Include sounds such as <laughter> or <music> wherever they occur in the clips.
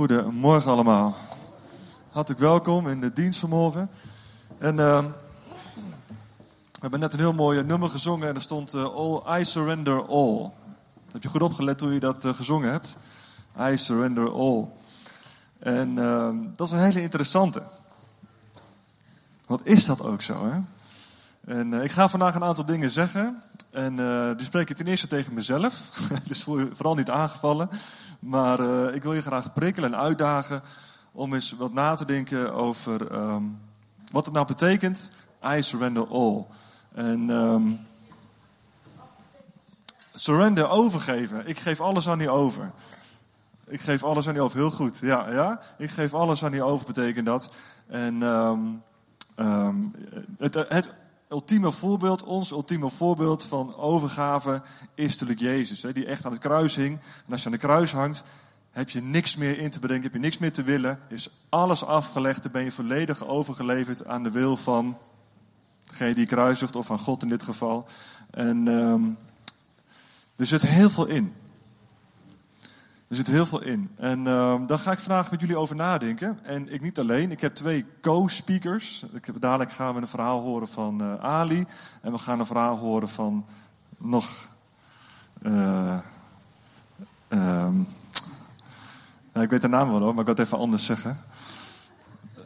Goedemorgen allemaal. Hartelijk welkom in de dienst vanmorgen. En uh, we hebben net een heel mooi nummer gezongen en er stond uh, All I Surrender All. Heb je goed opgelet toen je dat uh, gezongen hebt? I Surrender All. En uh, dat is een hele interessante. Wat is dat ook zo, hè? En ik ga vandaag een aantal dingen zeggen. En die spreek ik ten eerste tegen mezelf. <laughs> dus voel je vooral niet aangevallen. Maar uh, ik wil je graag prikkelen en uitdagen om eens wat na te denken over um, wat het nou betekent. I surrender all. En um, surrender, overgeven. Ik geef alles aan je over. Ik geef alles aan je over. Heel goed. Ja, ja. Ik geef alles aan je over betekent dat. En um, het, het ultieme voorbeeld, ons ultieme voorbeeld van overgave is natuurlijk Jezus. Hè, die echt aan het kruis hing. En als je aan de kruis hangt, heb je niks meer in te bedenken, heb je niks meer te willen. Is alles afgelegd, dan ben je volledig overgeleverd aan de wil van degene die kruisigt, of van God in dit geval. En um, er zit heel veel in. Er zit heel veel in. En uh, daar ga ik vandaag met jullie over nadenken. En ik niet alleen. Ik heb twee co-speakers. Dadelijk gaan we een verhaal horen van uh, Ali. En we gaan een verhaal horen van nog. Uh, nou, ik weet de naam wel hoor, maar ik wil het even anders zeggen.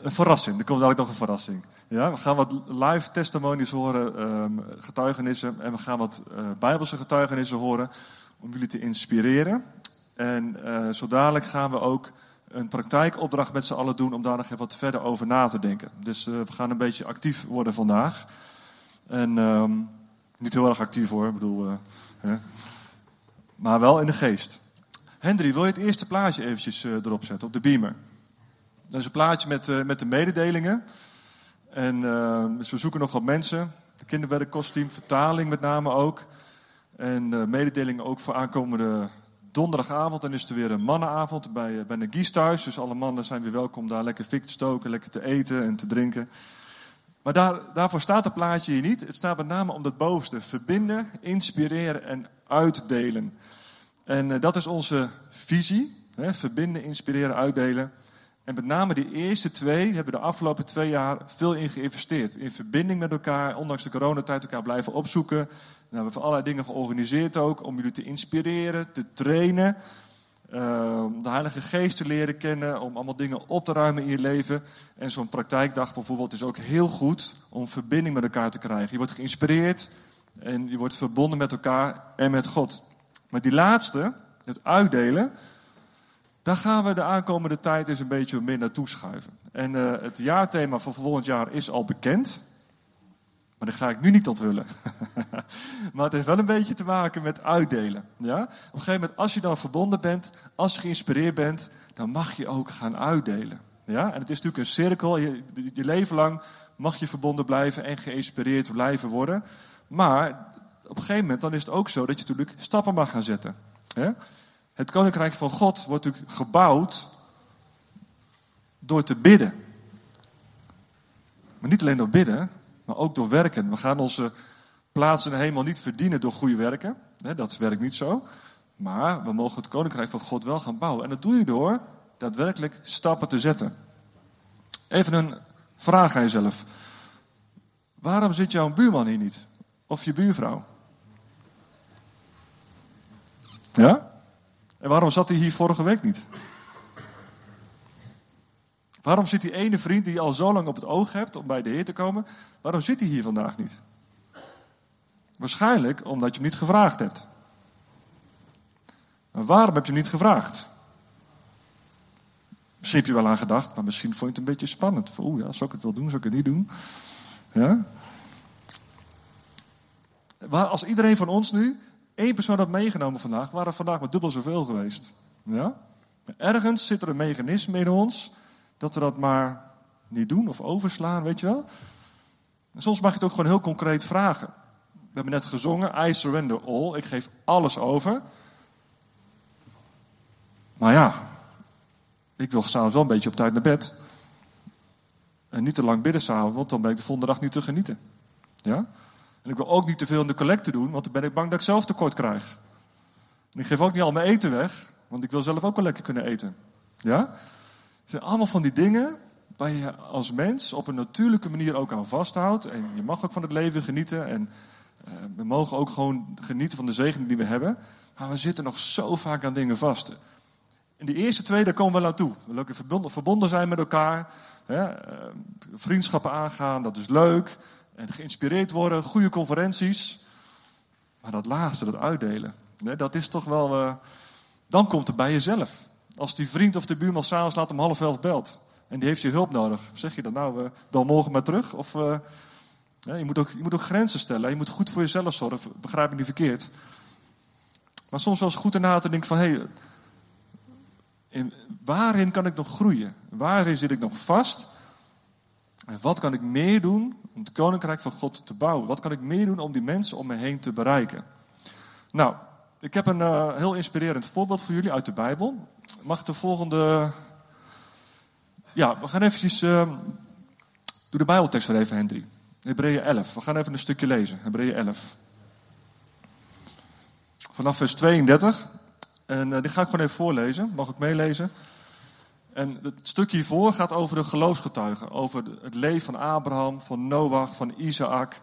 Een verrassing. Er komt dadelijk nog een verrassing. Ja, we gaan wat live testimonies horen, um, getuigenissen. En we gaan wat uh, bijbelse getuigenissen horen. Om jullie te inspireren. En uh, zo dadelijk gaan we ook een praktijkopdracht met z'n allen doen om daar nog even wat verder over na te denken. Dus uh, we gaan een beetje actief worden vandaag. En um, niet heel erg actief hoor, ik bedoel, uh, hè. maar wel in de geest. Hendry, wil je het eerste plaatje eventjes erop zetten op de beamer? Dat is een plaatje met, met de mededelingen. En we zoeken nog wat mensen. De kinderwerkkostuum, vertaling met name ook. En mededelingen ook voor aankomende donderdagavond. Dan is er weer een mannenavond bij, bij Gies thuis. Dus alle mannen zijn weer welkom daar lekker fik te stoken, lekker te eten en te drinken. Maar daar, daarvoor staat het plaatje hier niet. Het staat met name om dat bovenste. Verbinden, inspireren en uitdelen. En uh, dat is onze visie. Hè? Verbinden, inspireren, uitdelen. En met name die eerste twee hebben de afgelopen twee jaar veel in geïnvesteerd. In verbinding met elkaar, ondanks de coronatijd elkaar blijven opzoeken. We hebben allerlei dingen georganiseerd ook om jullie te inspireren, te trainen. Om de Heilige Geest te leren kennen, om allemaal dingen op te ruimen in je leven. En zo'n praktijkdag bijvoorbeeld is ook heel goed om verbinding met elkaar te krijgen. Je wordt geïnspireerd en je wordt verbonden met elkaar en met God. Maar die laatste, het uitdelen, daar gaan we de aankomende tijd eens een beetje meer naartoe schuiven. En uh, het jaarthema van volgend jaar is al bekend. Maar dat ga ik nu niet onthullen. <laughs> maar het heeft wel een beetje te maken met uitdelen. Ja? Op een gegeven moment, als je dan verbonden bent, als je geïnspireerd bent, dan mag je ook gaan uitdelen. Ja? En het is natuurlijk een cirkel. Je, je leven lang mag je verbonden blijven en geïnspireerd blijven worden. Maar op een gegeven moment dan is het ook zo dat je natuurlijk stappen mag gaan zetten. Het koninkrijk van God wordt natuurlijk gebouwd door te bidden. Maar niet alleen door bidden, maar ook door werken. We gaan onze plaats in de hemel niet verdienen door goede werken. Dat werkt niet zo. Maar we mogen het koninkrijk van God wel gaan bouwen. En dat doe je door daadwerkelijk stappen te zetten. Even een vraag aan jezelf. Waarom zit jouw buurman hier niet? Of je buurvrouw? Ja? En waarom zat hij hier vorige week niet? Waarom zit die ene vriend die je al zo lang op het oog hebt om bij de Heer te komen, waarom zit hij hier vandaag niet? Waarschijnlijk omdat je hem niet gevraagd hebt. Waarom heb je hem niet gevraagd? Misschien heb je wel aan gedacht, maar misschien vond je het een beetje spannend. Oeh ja, zou ik het wel doen, zou ik het niet doen? Ja? Maar als iedereen van ons nu één persoon had meegenomen vandaag, waren er vandaag maar dubbel zoveel geweest. Ja? Ergens zit er een mechanisme in ons dat we dat maar niet doen of overslaan, weet je wel. Soms mag je het ook gewoon heel concreet vragen. We hebben net gezongen, I surrender all, ik geef alles over. Maar ja, ik wil s'avonds wel een beetje op tijd naar bed. En niet te lang bidden s'avonds, want dan ben ik de volgende dag niet te genieten. Ja? En ik wil ook niet te veel in de collecte doen, want dan ben ik bang dat ik zelf tekort krijg. En ik geef ook niet al mijn eten weg, want ik wil zelf ook wel lekker kunnen eten. Ja? Het zijn allemaal van die dingen waar je als mens op een natuurlijke manier ook aan vasthoudt. En je mag ook van het leven genieten. En uh, we mogen ook gewoon genieten van de zegen die we hebben. Maar we zitten nog zo vaak aan dingen vast. En die eerste twee, daar komen we wel aan toe. We willen verbonden, verbonden zijn met elkaar. Hè? Uh, vriendschappen aangaan, dat is leuk. En geïnspireerd worden, goede conferenties. Maar dat laatste, dat uitdelen, dat is toch wel. Uh, dan komt het bij jezelf. Als die vriend of de buurman s'avonds laat om half elf belt. En die heeft je hulp nodig. Zeg je dan nou, uh, bel morgen maar terug? Of ja, je, moet ook, je moet ook grenzen stellen. Je moet goed voor jezelf zorgen. Begrijp ik niet verkeerd. Maar soms wel eens goed erna te denken van... Hé, hey, waarin kan ik nog groeien? Waarin zit ik nog vast? En wat kan ik meer doen om het koninkrijk van God te bouwen? Wat kan ik meer doen om die mensen om me heen te bereiken? Nou, ik heb een uh, heel inspirerend voorbeeld voor jullie uit de Bijbel. Mag de volgende. Ja, we gaan eventjes. Uh, doe de Bijbeltekst weer even, Hendry. Hebreeën 11. We gaan even een stukje lezen. Hebreeën 11. Vanaf vers 32. En uh, die ga ik gewoon even voorlezen. Mag ik meelezen? En het stukje hiervoor gaat over de geloofsgetuigen. Over het leven van Abraham, van Noach, van Isaac,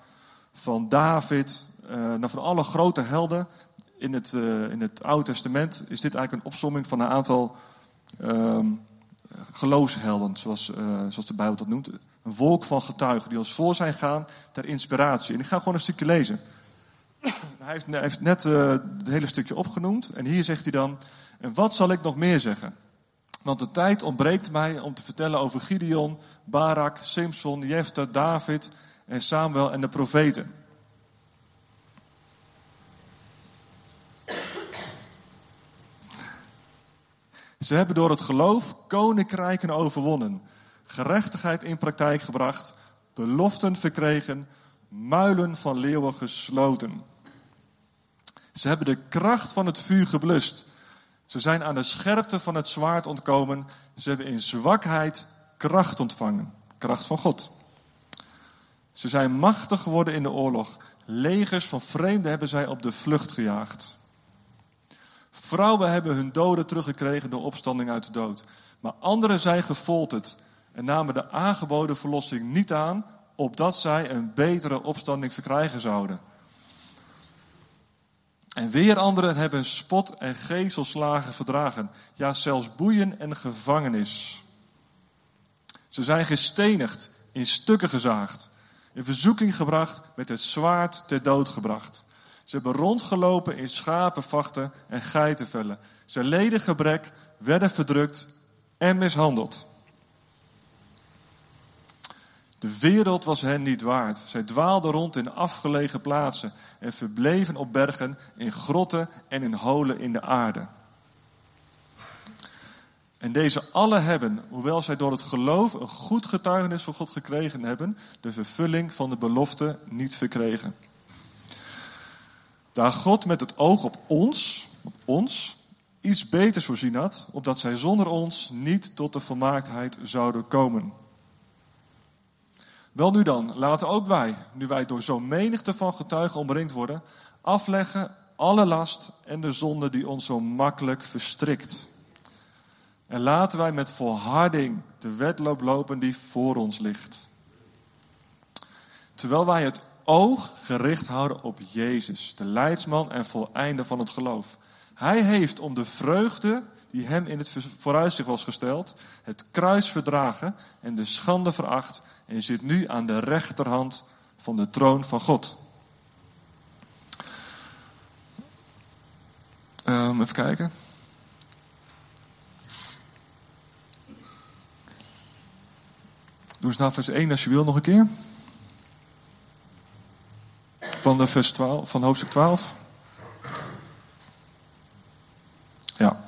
van David. Uh, van alle grote helden in het, uh, in het Oude Testament is dit eigenlijk een opsomming van een aantal um, geloofshelden, zoals, uh, zoals de Bijbel dat noemt. Een wolk van getuigen die ons voor zijn gaan ter inspiratie. En ik ga gewoon een stukje lezen. <coughs> hij, heeft, net uh, het hele stukje opgenoemd. En hier zegt hij dan: En wat zal ik nog meer zeggen? Want de tijd ontbreekt mij om te vertellen over Gideon, Barak, Simpson, Jephthah, David en Samuel en de profeten. Ze hebben door het geloof koninkrijken overwonnen, gerechtigheid in praktijk gebracht, beloften verkregen, muilen van leeuwen gesloten. Ze hebben de kracht van het vuur geblust. Ze zijn aan de scherpte van het zwaard ontkomen. Ze hebben in zwakheid kracht ontvangen. Kracht van God. Ze zijn machtig geworden in de oorlog. Legers van vreemden hebben zij op de vlucht gejaagd. Vrouwen hebben hun doden teruggekregen door opstanding uit de dood. Maar anderen zijn gefolterd en namen de aangeboden verlossing niet aan, opdat zij een betere opstanding verkrijgen zouden. En weer anderen hebben spot en gezelslagen verdragen, ja zelfs boeien en gevangenis. Ze zijn gestenigd, in stukken gezaagd, in verzoeking gebracht, met het zwaard ter dood gebracht. Ze hebben rondgelopen in schapenvachten en geitenvellen. Ze leden gebrek, werden verdrukt en mishandeld. De wereld was hen niet waard. Zij dwaalden rond in afgelegen plaatsen en verbleven op bergen, in grotten en in holen in de aarde. En deze alle hebben, hoewel zij door het geloof een goed getuigenis van God gekregen hebben, de vervulling van de belofte niet verkregen. Daar God met het oog op ons, op ons, iets beters voorzien had, opdat zij zonder ons niet tot de volmaaktheid zouden komen. Wel nu dan, laten ook wij, nu wij door zo'n menigte van getuigen omringd worden, afleggen alle last en de zonde die ons zo makkelijk verstrikt. En laten wij met volharding de wedloop lopen die voor ons ligt. Terwijl wij het oog gericht houden op Jezus, de leidsman en voleinde van het geloof. Hij heeft om de vreugde die hem in het vooruitzicht was gesteld, het kruis verdragen en de schande veracht en zit nu aan de rechterhand van de troon van God. Um, even kijken. Doe eens naar vers 1 als je wil nog een keer van, vers 12, van hoofdstuk 12. Ja,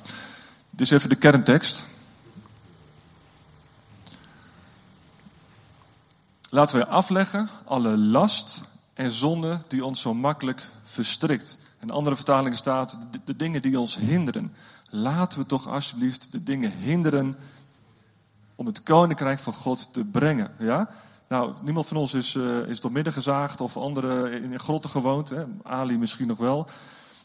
dit is even de kerntekst. Laten we afleggen alle last en zonde die ons zo makkelijk verstrikt. In andere vertalingen staat de, de dingen die ons hinderen. Laten we toch alsjeblieft de dingen hinderen om het koninkrijk van God te brengen. Ja? Nou, niemand van ons is, uh, is door midden gezaagd of anderen in grotten gewoond. Hè? Ali misschien nog wel,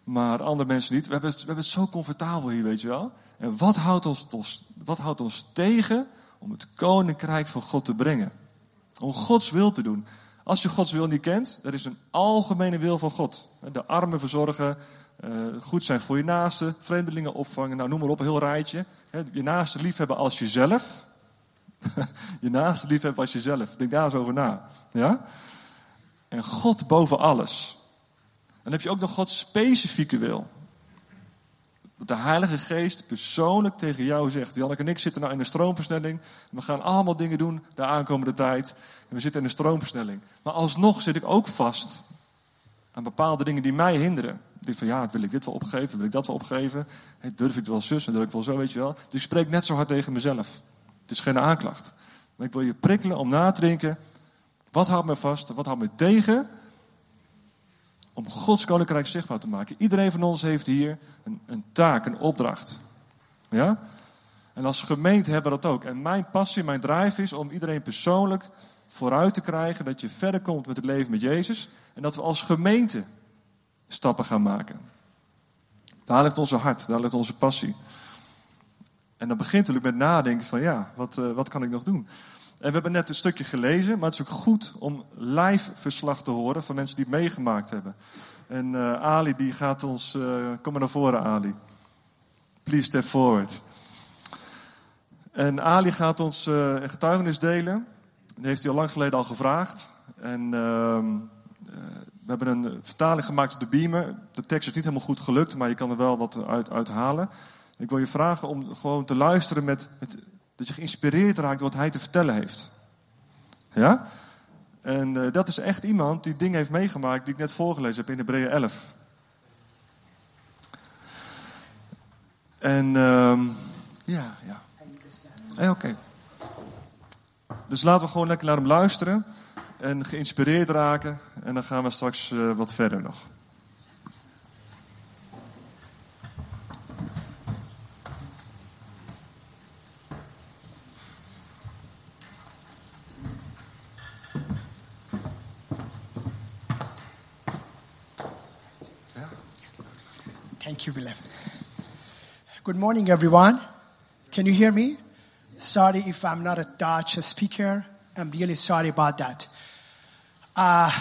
maar andere mensen niet. We hebben, het, we hebben het zo comfortabel hier, weet je wel. En wat houdt ons, Wat houdt ons tegen om het koninkrijk van God te brengen? Om Gods wil te doen. Als je Gods wil niet kent, er is een algemene wil van God. De armen verzorgen, eh, goed zijn voor je naasten, vreemdelingen opvangen, nou noem maar op, een heel rijtje. Je naaste liefhebben als jezelf. <laughs> je naaste liefhebben als jezelf. Denk daar eens over na. Ja? En God boven alles. Dan heb je ook nog Gods specifieke wil. Dat de Heilige Geest persoonlijk tegen jou zegt: Janneke en ik zitten nou in een stroomversnelling. We gaan allemaal dingen doen de aankomende tijd. En we zitten in een stroomversnelling. Maar alsnog zit ik ook vast aan bepaalde dingen die mij hinderen. Ik denk van ja, wil ik dit wel opgeven? Wil ik dat wel opgeven? Durf ik wel zus en durf ik wel zo, weet je wel? Dus ik spreek net zo hard tegen mezelf. Het is geen aanklacht. Maar ik wil je prikkelen om na te denken. Wat houdt me vast? Wat houdt me tegen? Om Gods koninkrijk zichtbaar te maken. Iedereen van ons heeft hier een, een taak, een opdracht. Ja? En als gemeente hebben we dat ook. En mijn passie, mijn drive is om iedereen persoonlijk vooruit te krijgen. Dat je verder komt met het leven met Jezus. En dat we als gemeente stappen gaan maken. Daar ligt onze hart, daar ligt onze passie. En dan begint natuurlijk met nadenken van ja, wat, uh, wat kan ik nog doen? En we hebben net een stukje gelezen, maar het is ook goed om live verslag te horen van mensen die het meegemaakt hebben. En uh, Ali die gaat ons, uh, kom maar naar voren Ali. Please step forward. En Ali gaat ons een getuigenis delen. Dat heeft hij al lang geleden al gevraagd. En ehm, we hebben een vertaling gemaakt op de Beamer. De tekst is niet helemaal goed gelukt, maar je kan er wel wat uit, uit halen. Ik wil je vragen om gewoon te luisteren met, dat je geïnspireerd raakt wat hij te vertellen heeft. Ja? En uh, dat is echt iemand die dingen heeft meegemaakt die ik net voorgelezen heb in Hebreeën 11. En uh, ja, ja. Hey, Oké. Dus laten we gewoon lekker naar hem luisteren en geïnspireerd raken. En dan gaan we straks uh, wat verder nog. Thank you, Willem. Good morning, everyone. Can you hear me? Sorry if I'm not a Dutch speaker. I'm really sorry about that. Uh,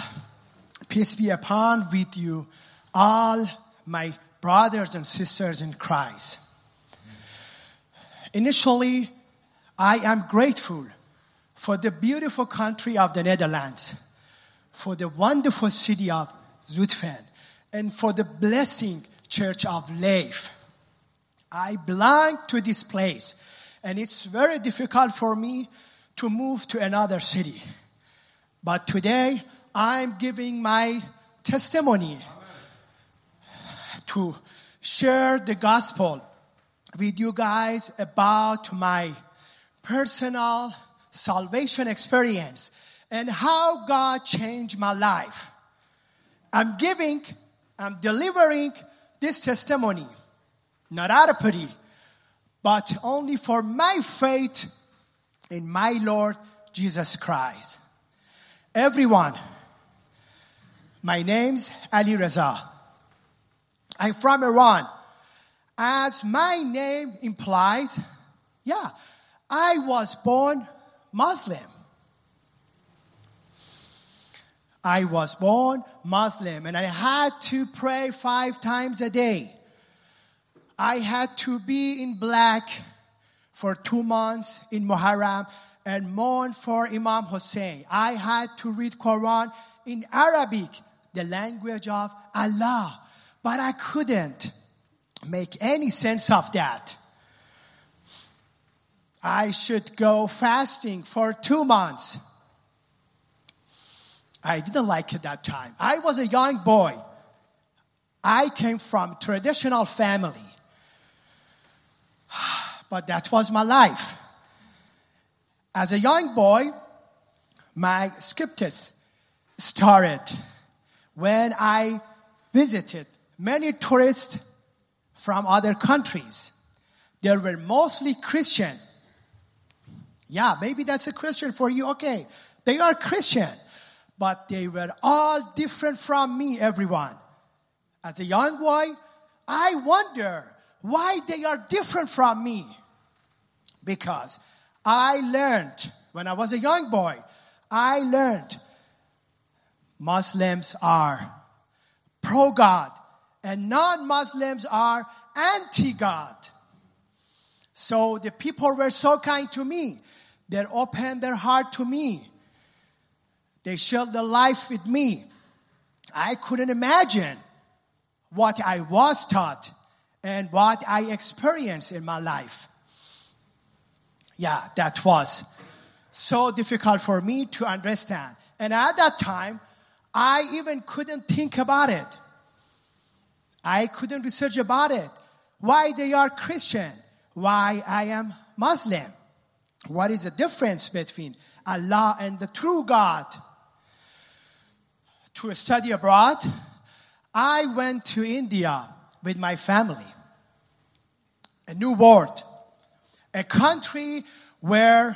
peace be upon with you, all my brothers and sisters in Christ. Initially, I am grateful for the beautiful country of the Netherlands, for the wonderful city of Zutphen, and for the blessing church of Leif. I belong to this place, and it's very difficult for me to move to another city. But today, I'm giving my testimony to share the gospel with you guys about my personal salvation experience and how God changed my life. I'm giving, I'm delivering this testimony, not out of pity, but only for my faith in my Lord Jesus Christ. Everyone, my name's Ali Reza. I'm from Iran. As my name implies, yeah, I was born Muslim. I was born Muslim and I had to pray five times a day. I had to be in black for two months in Muharram and mourn for Imam Hussein. I had to read Quran in Arabic, the language of Allah, but I couldn't make any sense of that. I should go fasting for two months. I didn't like it that time. I was a young boy. I came from traditional family. <sighs> but that was my life. As a young boy, my skepticism started when I visited many tourists from other countries. They were mostly Christian. Yeah, maybe that's a Christian for you. Okay. They are Christian, but they were all different from me, everyone. As a young boy, I wonder why they are different from me Because I learned when I was a young boy, I learned Muslims are pro God and non Muslims are anti God. So the people were so kind to me. They opened their heart to me. They shared their life with me. I couldn't imagine what I was taught and what I experienced in my life. Yeah, that was so difficult for me to understand. And at that time, I even couldn't think about it. I couldn't research about it. Why they are Christian? Why I am Muslim? What is the difference between Allah and the true God? To study abroad, I went to India with my family. A new world. A country where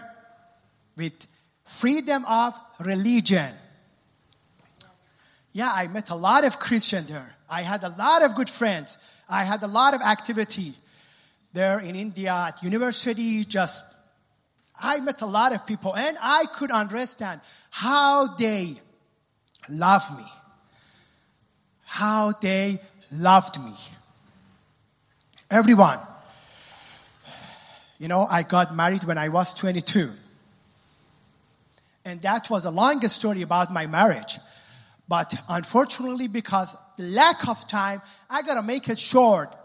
with freedom of religion. Yeah, I met a lot of Christians there. I had a lot of good friends. I had a lot of activity there in India at university. Just, I met a lot of people and I could understand how they love me. How they loved me. Everyone. You know, I got married when I was 22. And that was the longest story about my marriage. But unfortunately, because the lack of time, I gotta make it short.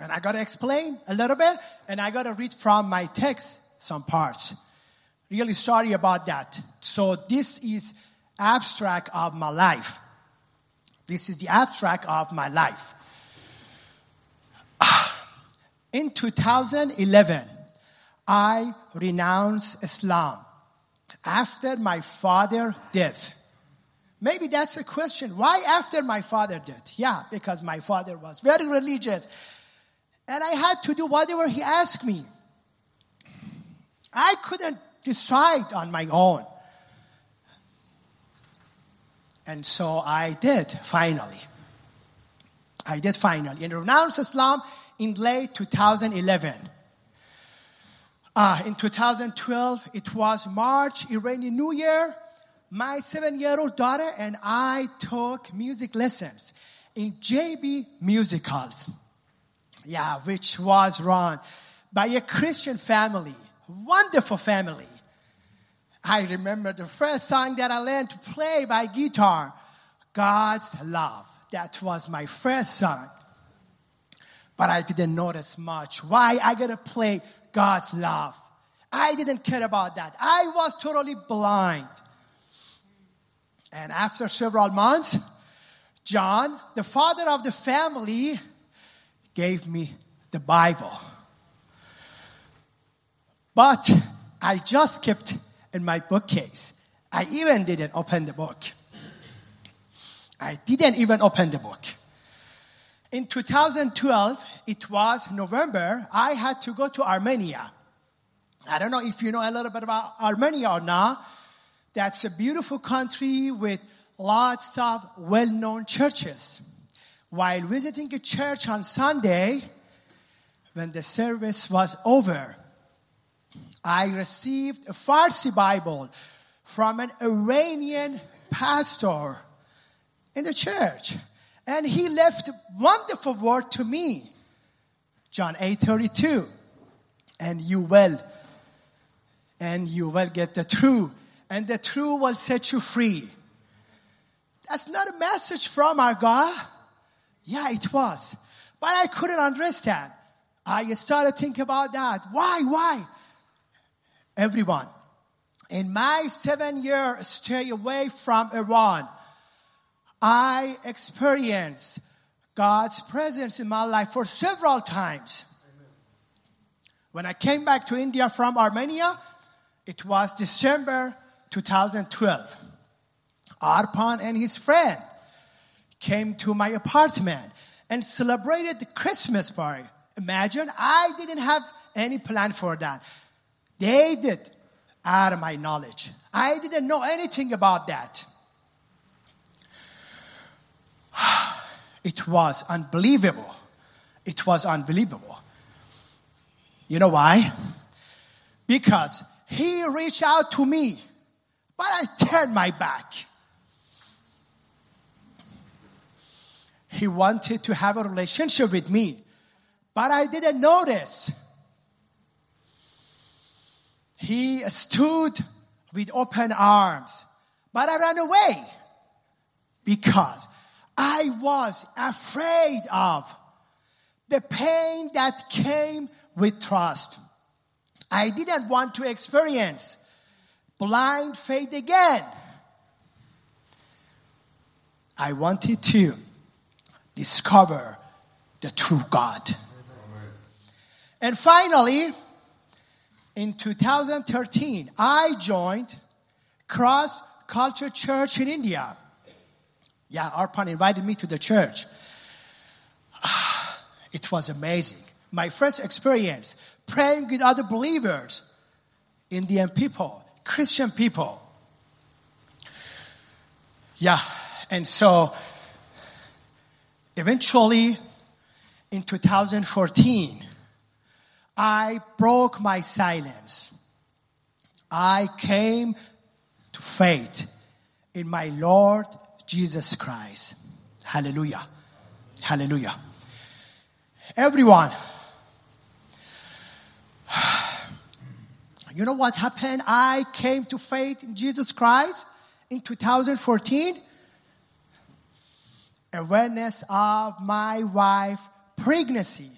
And I gotta explain a little bit, and I gotta read from my text some parts. Really sorry about that. So this is abstract of my life. This is the abstract of my life. <sighs> In 2011, I renounced Islam after my father death. Maybe that's a question. Why after my father death? Yeah, because my father was very religious. And I had to do whatever he asked me. I couldn't decide on my own. And so I did finally. I did finally. And renounced Islam in late 2011. Uh, in 2012, it was March, Iranian New Year. My seven year old daughter and I took music lessons in JB Musicals. Yeah, which was run by a Christian family, wonderful family. I remember the first song that I learned to play by guitar, God's Love. That was my first song. But I didn't notice much. Why I gotta play God's love? I didn't care about that. I was totally blind. And after several months, John, the father of the family, gave me the Bible. But I just kept in my bookcase. I even didn't open the book. I didn't even open the book. In 2012, it was November, I had to go to Armenia. I don't know if you know a little bit about Armenia or not. That's a beautiful country with lots of well known churches. While visiting a church on Sunday, when the service was over, I received a Farsi Bible from an Iranian pastor in the church. And he left wonderful word to me. John 8 32. And you will, and you will get the truth, and the truth will set you free. That's not a message from our God. Yeah, it was. But I couldn't understand. I started thinking about that. Why? Why? Everyone. In my seven year stay away from Iran, I experienced God's presence in my life for several times. When I came back to India from Armenia, it was December 2012. Arpan and his friend came to my apartment and celebrated the Christmas party. Imagine I didn't have any plan for that. They did out of my knowledge. I didn't know anything about that. <sighs> It was unbelievable. It was unbelievable. You know why? because he reached out to me, but I turned my back. He wanted to have a relationship with me, but I didn't notice. He stood with open arms, but I ran away because I was afraid of the pain that came with trust. I didn't want to experience blind faith again. I wanted to discover the true God. And finally, in 2013, I joined Cross Culture Church in India. Yeah, Arpan invited me to the church. <sighs> It was amazing. My first experience praying with other believers, Indian people, Christian people. Yeah, and so eventually in 2014, I broke my silence. I came to faith in my Lord Jesus Christ. Hallelujah. Hallelujah. Everyone, <sighs> you know what happened? I came to faith in Jesus Christ in 2014. Awareness of my wife pregnancy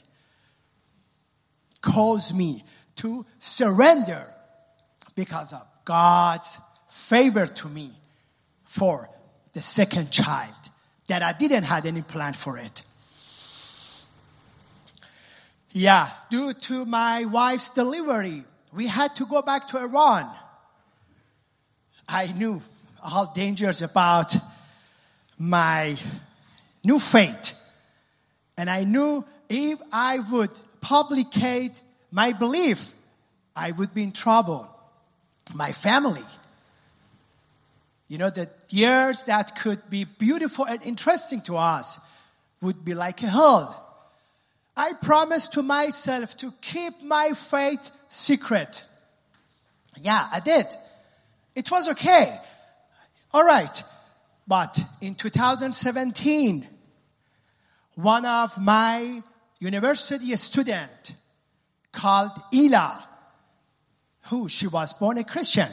caused me to surrender because of God's favor to me for the second child that I didn't have any plan for it. Yeah, due to my wife's delivery, we had to go back to Iran. I knew all dangers about my new fate. And I knew if I would publicate my belief, I would be in trouble. My family. You know, the years that could be beautiful and interesting to us would be like a hell. I promised to myself to keep my faith secret. Yeah, I did. It was okay. All right. But in 2017, one of my university student called Ila, who she was born a Christian,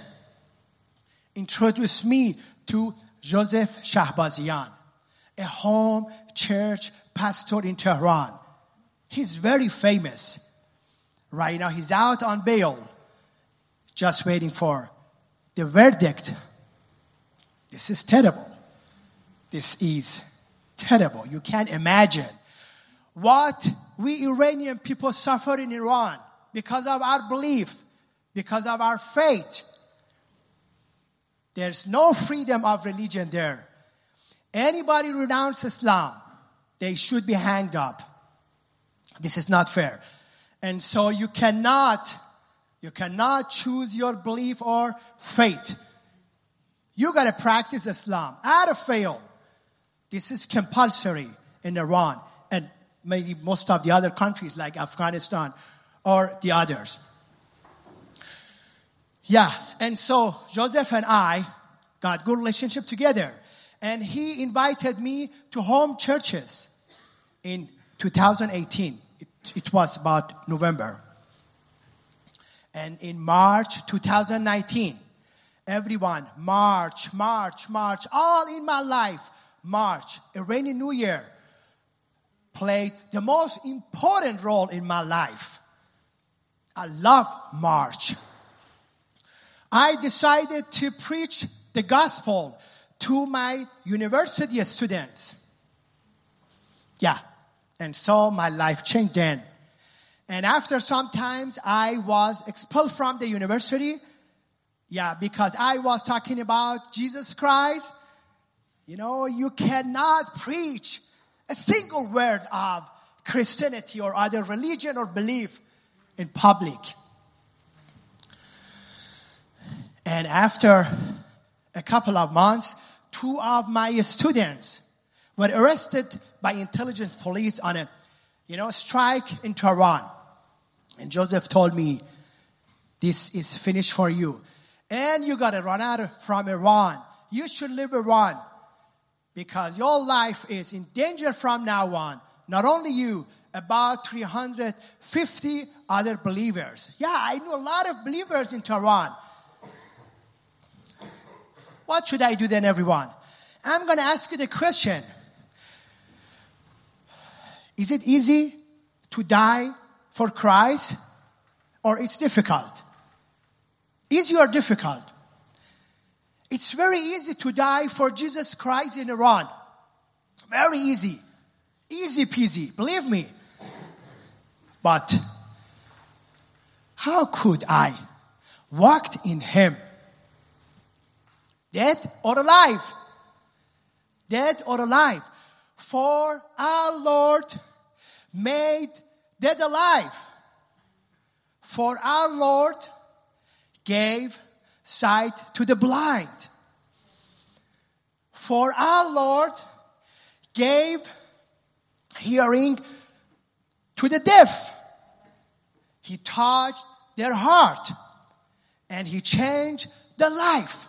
introduced me to Joseph Shahbazian, a home church pastor in Tehran. He's very famous. Right now, he's out on bail, just waiting for the verdict. This is terrible. This is terrible. You can't imagine what we Iranian people suffer in Iran because of our belief, because of our faith. There's no freedom of religion there. Anybody renounce Islam, they should be hanged up. This is not fair. And so you cannot, you cannot choose your belief or faith. You gotta practice Islam. Out of fail. This is compulsory in Iran maybe most of the other countries like Afghanistan or the others. Yeah, and so Joseph and I got good relationship together. And he invited me to home churches in 2018. It, it was about November. And in March 2019, everyone, March, March, March, all in my life, March, a rainy New Year, played the most important role in my life. I love March. I decided to preach the gospel to my university students. Yeah. And so my life changed then. And after some times, I was expelled from the university. Yeah, because I was talking about Jesus Christ. You know, you cannot preach a single word of Christianity or other religion or belief in public. And after a couple of months, two of my students were arrested by intelligence police on a, you know, strike in Tehran. And Joseph told me, this is finished for you. And you got to run out from Iran. You should leave Iran because your life is in danger from now on. Not only you, about 350 other believers. Yeah, I know a lot of believers in Tehran. What should I do then, everyone? I'm going to ask you the question Is it easy to die for Christ or it's difficult? Easy or difficult? It's very easy to die for Jesus Christ in Iran. Very easy. Easy peasy, believe me. But how could I walked in him? Dead or alive? Dead or alive? For our Lord made dead alive. For our Lord gave sight to the blind. For our Lord gave hearing to the deaf. He touched their heart and he changed the life.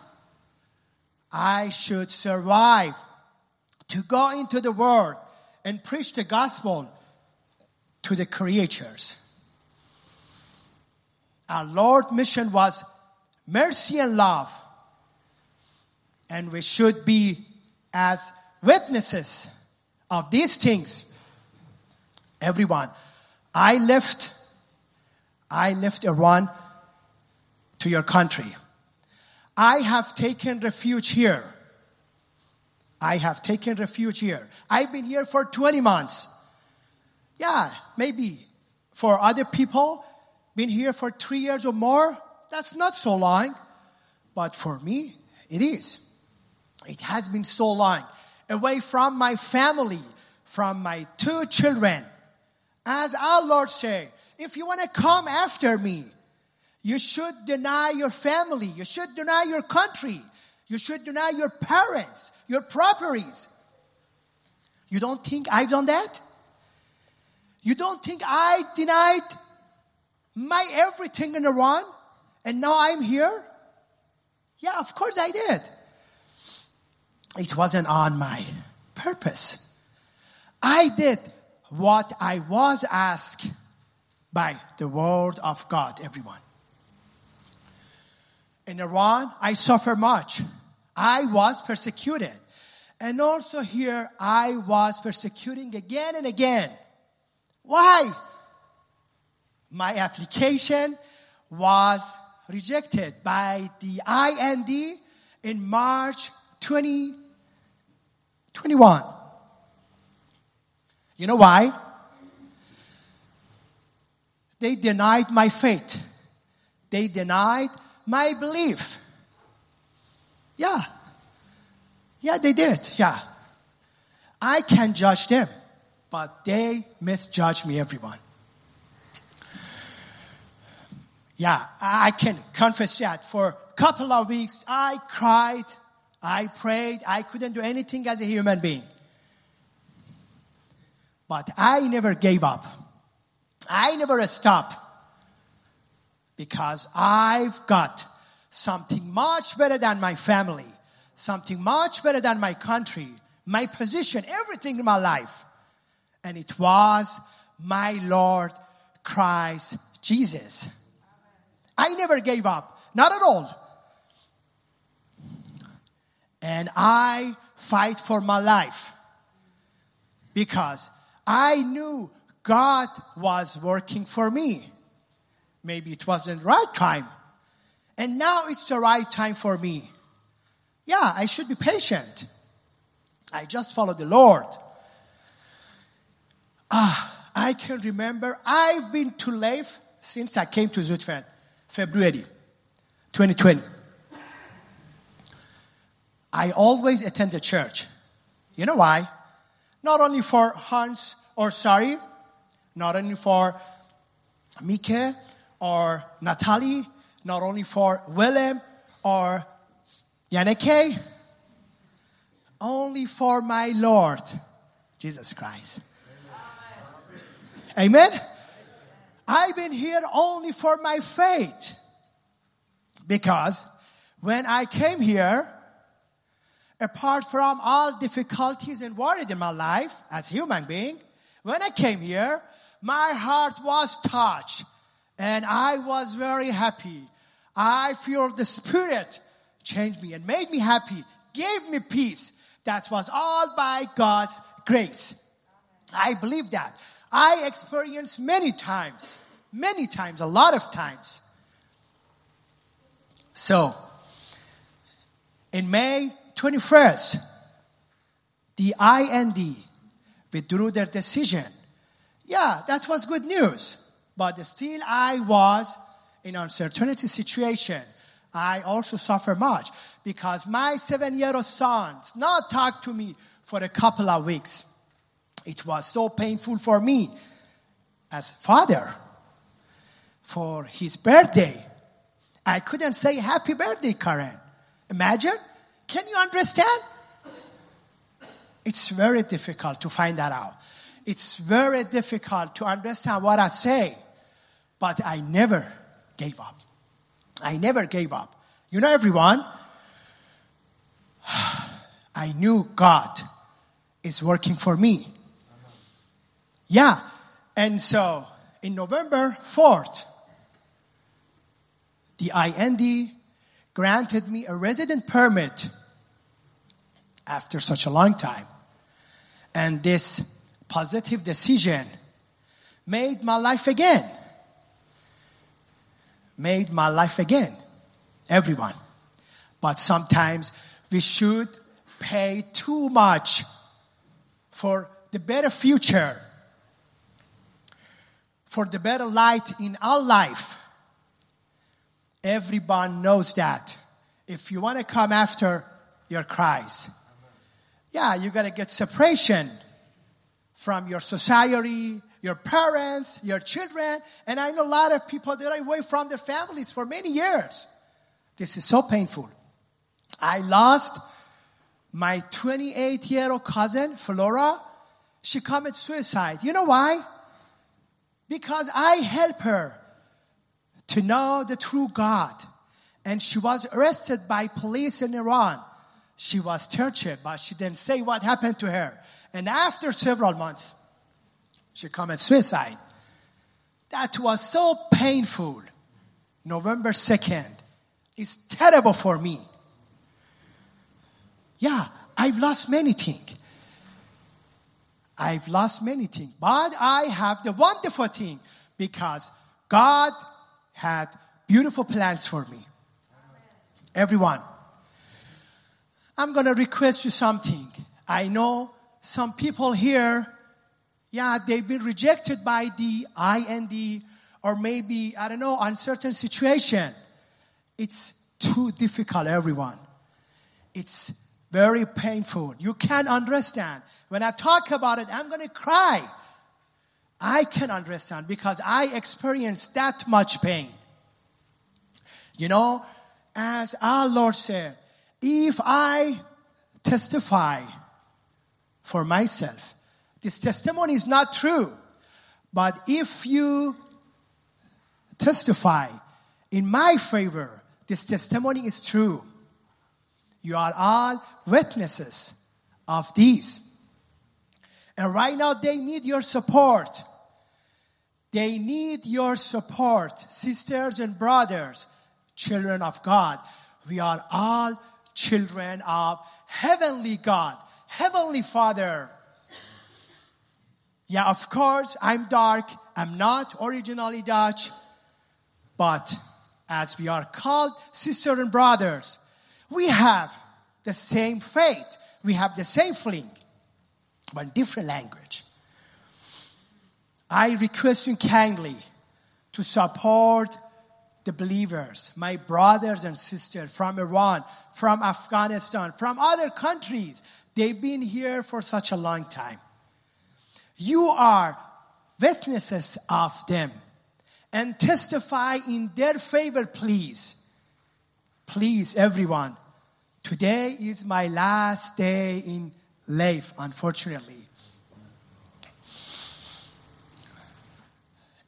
I should survive to go into the world and preach the gospel to the creatures. Our Lord mission was mercy and love. And we should be as witnesses of these things. Everyone, I left, I left Iran to your country. I have taken refuge here. I have taken refuge here. I've been here for 20 months. Yeah, maybe for other people, been here for three years or more, that's not so long. But for me, it is. It has been so long. Away from my family, from my two children. As our Lord said, if you want to come after me, you should deny your family. You should deny your country. You should deny your parents, your properties. You don't think I've done that? You don't think I denied my everything in Iran and now I'm here? Yeah, of course I did. It wasn't on my purpose. I did what I was asked by the word of God, everyone. In Iran, I suffer much. I was persecuted. And also here, I was persecuting again and again. Why? My application was rejected by the IND in March 2021. You know why? They denied my faith. They denied my belief. Yeah. Yeah, they did. Yeah. I can judge them, but they misjudge me, everyone. Yeah, I can confess that for a couple of weeks I cried, I prayed, I couldn't do anything as a human being. But I never gave up. I never stopped because I've got something much better than my family, something much better than my country, my position, everything in my life. And it was my Lord Christ Jesus. I never gave up, not at all. And I fight for my life because I knew God was working for me. Maybe it wasn't the right time. And now it's the right time for me. Yeah, I should be patient. I just follow the Lord. Ah, I can remember I've been to Leif since I came to Zutphen, February 2020. I always attend the church. You know why? Not only for Hans or Sari, not only for Mike or Natalie, not only for Willem or Yaneke, only for my Lord, Jesus Christ. Amen. I've been here only for my faith. Because when I came here, apart from all difficulties and worries in my life as human being, when I came here, my heart was touched and I was very happy. I feel the Spirit changed me and made me happy, gave me peace. That was all by God's grace. I believe that. I experienced many times, many times, a lot of times. So, in May 21st, the IND withdrew their decision. Yeah, that was good news. But still, I was in uncertainty situation. I also suffer much because my seven-year-old son not talk to me for a couple of weeks. It was so painful for me as father for his birthday. I couldn't say happy birthday, Karen. Imagine. Can you understand? It's very difficult to find that out. It's very difficult to understand what I say, but I never gave up. I never gave up. You know, everyone, <sighs> I knew God is working for me. Yeah. And so in November 4th, the IND granted me a resident permit after such a long time. And this positive decision made my life again. Made my life again. Everyone. But sometimes we should pay too much for the better future, for the better light in our life. Everyone knows that. If you want to come after your cries, yeah, you got to get separation from your society, your parents, your children. And I know a lot of people that are away from their families for many years. This is so painful. I lost my 28 year old cousin, Flora. She committed suicide. You know why? Because I helped her to know the true God. And she was arrested by police in Iran. She was tortured, but she didn't say what happened to her. And after several months, she committed suicide. That was so painful. November 2nd. It's terrible for me. Yeah, I've lost many things. I've lost many things. But I have the wonderful thing because God had beautiful plans for me. Everyone. I'm going to request you something. I know some people here, yeah, they've been rejected by the IND or maybe, I don't know, uncertain situation. It's too difficult, everyone. It's very painful. You can't understand. When I talk about it, I'm going to cry. I can understand because I experienced that much pain. You know, as our Lord said, if I testify for myself, this testimony is not true. But if you testify in my favor, this testimony is true. You are all witnesses of these. And right now, they need your support. They need your support, sisters and brothers, children of God. We are all children of heavenly God, heavenly Father. Yeah, of course, I'm dark. I'm not originally Dutch. But as we are called sisters and brothers, we have the same faith. We have the same feeling, but different language. I request you kindly to support the believers, my brothers and sisters from Iran, from Afghanistan, from other countries. They've been here for such a long time. You are witnesses of them and testify in their favor, please. Please, everyone. Today is my last day in life, unfortunately.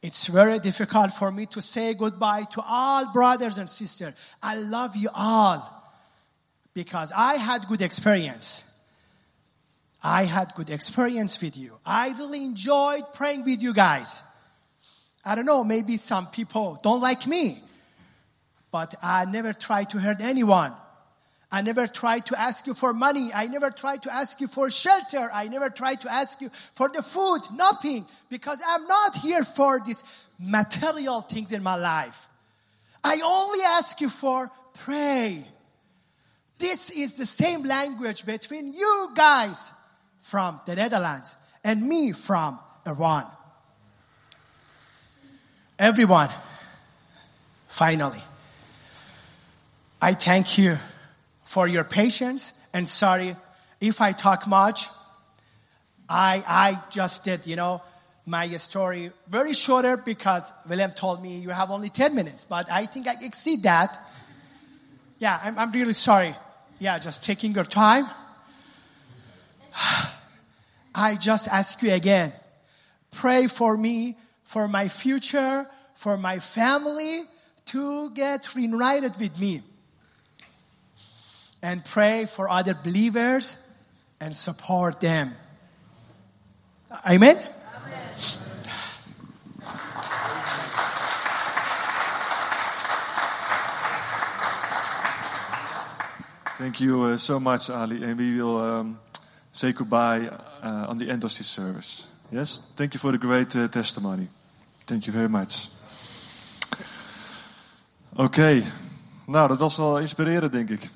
It's very difficult for me to say goodbye to all brothers and sisters. I love you all because I had good experience. I had good experience with you. I really enjoyed praying with you guys. I don't know, maybe some people don't like me, but I never try to hurt anyone. I never tried to ask you for money. I never tried to ask you for shelter. I never tried to ask you for the food. Nothing. Because I'm not here for these material things in my life. I only ask you for pray. This is the same language between you guys from the Netherlands and me from Iran. Everyone, finally, I thank you for your patience and sorry if I talk much. I, I just did, you know, my story very shorter because William told me you have only 10 minutes, but I think I exceed that. Yeah, I'm, I'm really sorry. Yeah, just taking your time. <sighs> I just ask you again pray for me, for my future, for my family to get reunited with me. And pray for other believers and support them. Amen? Thank you uh, so much, Ali. And we will um, say goodbye uh, on the end of this service. Yes? Thank you for the great uh, testimony. Thank you very much. Oké. Nou, dat was wel inspirerend, denk ik.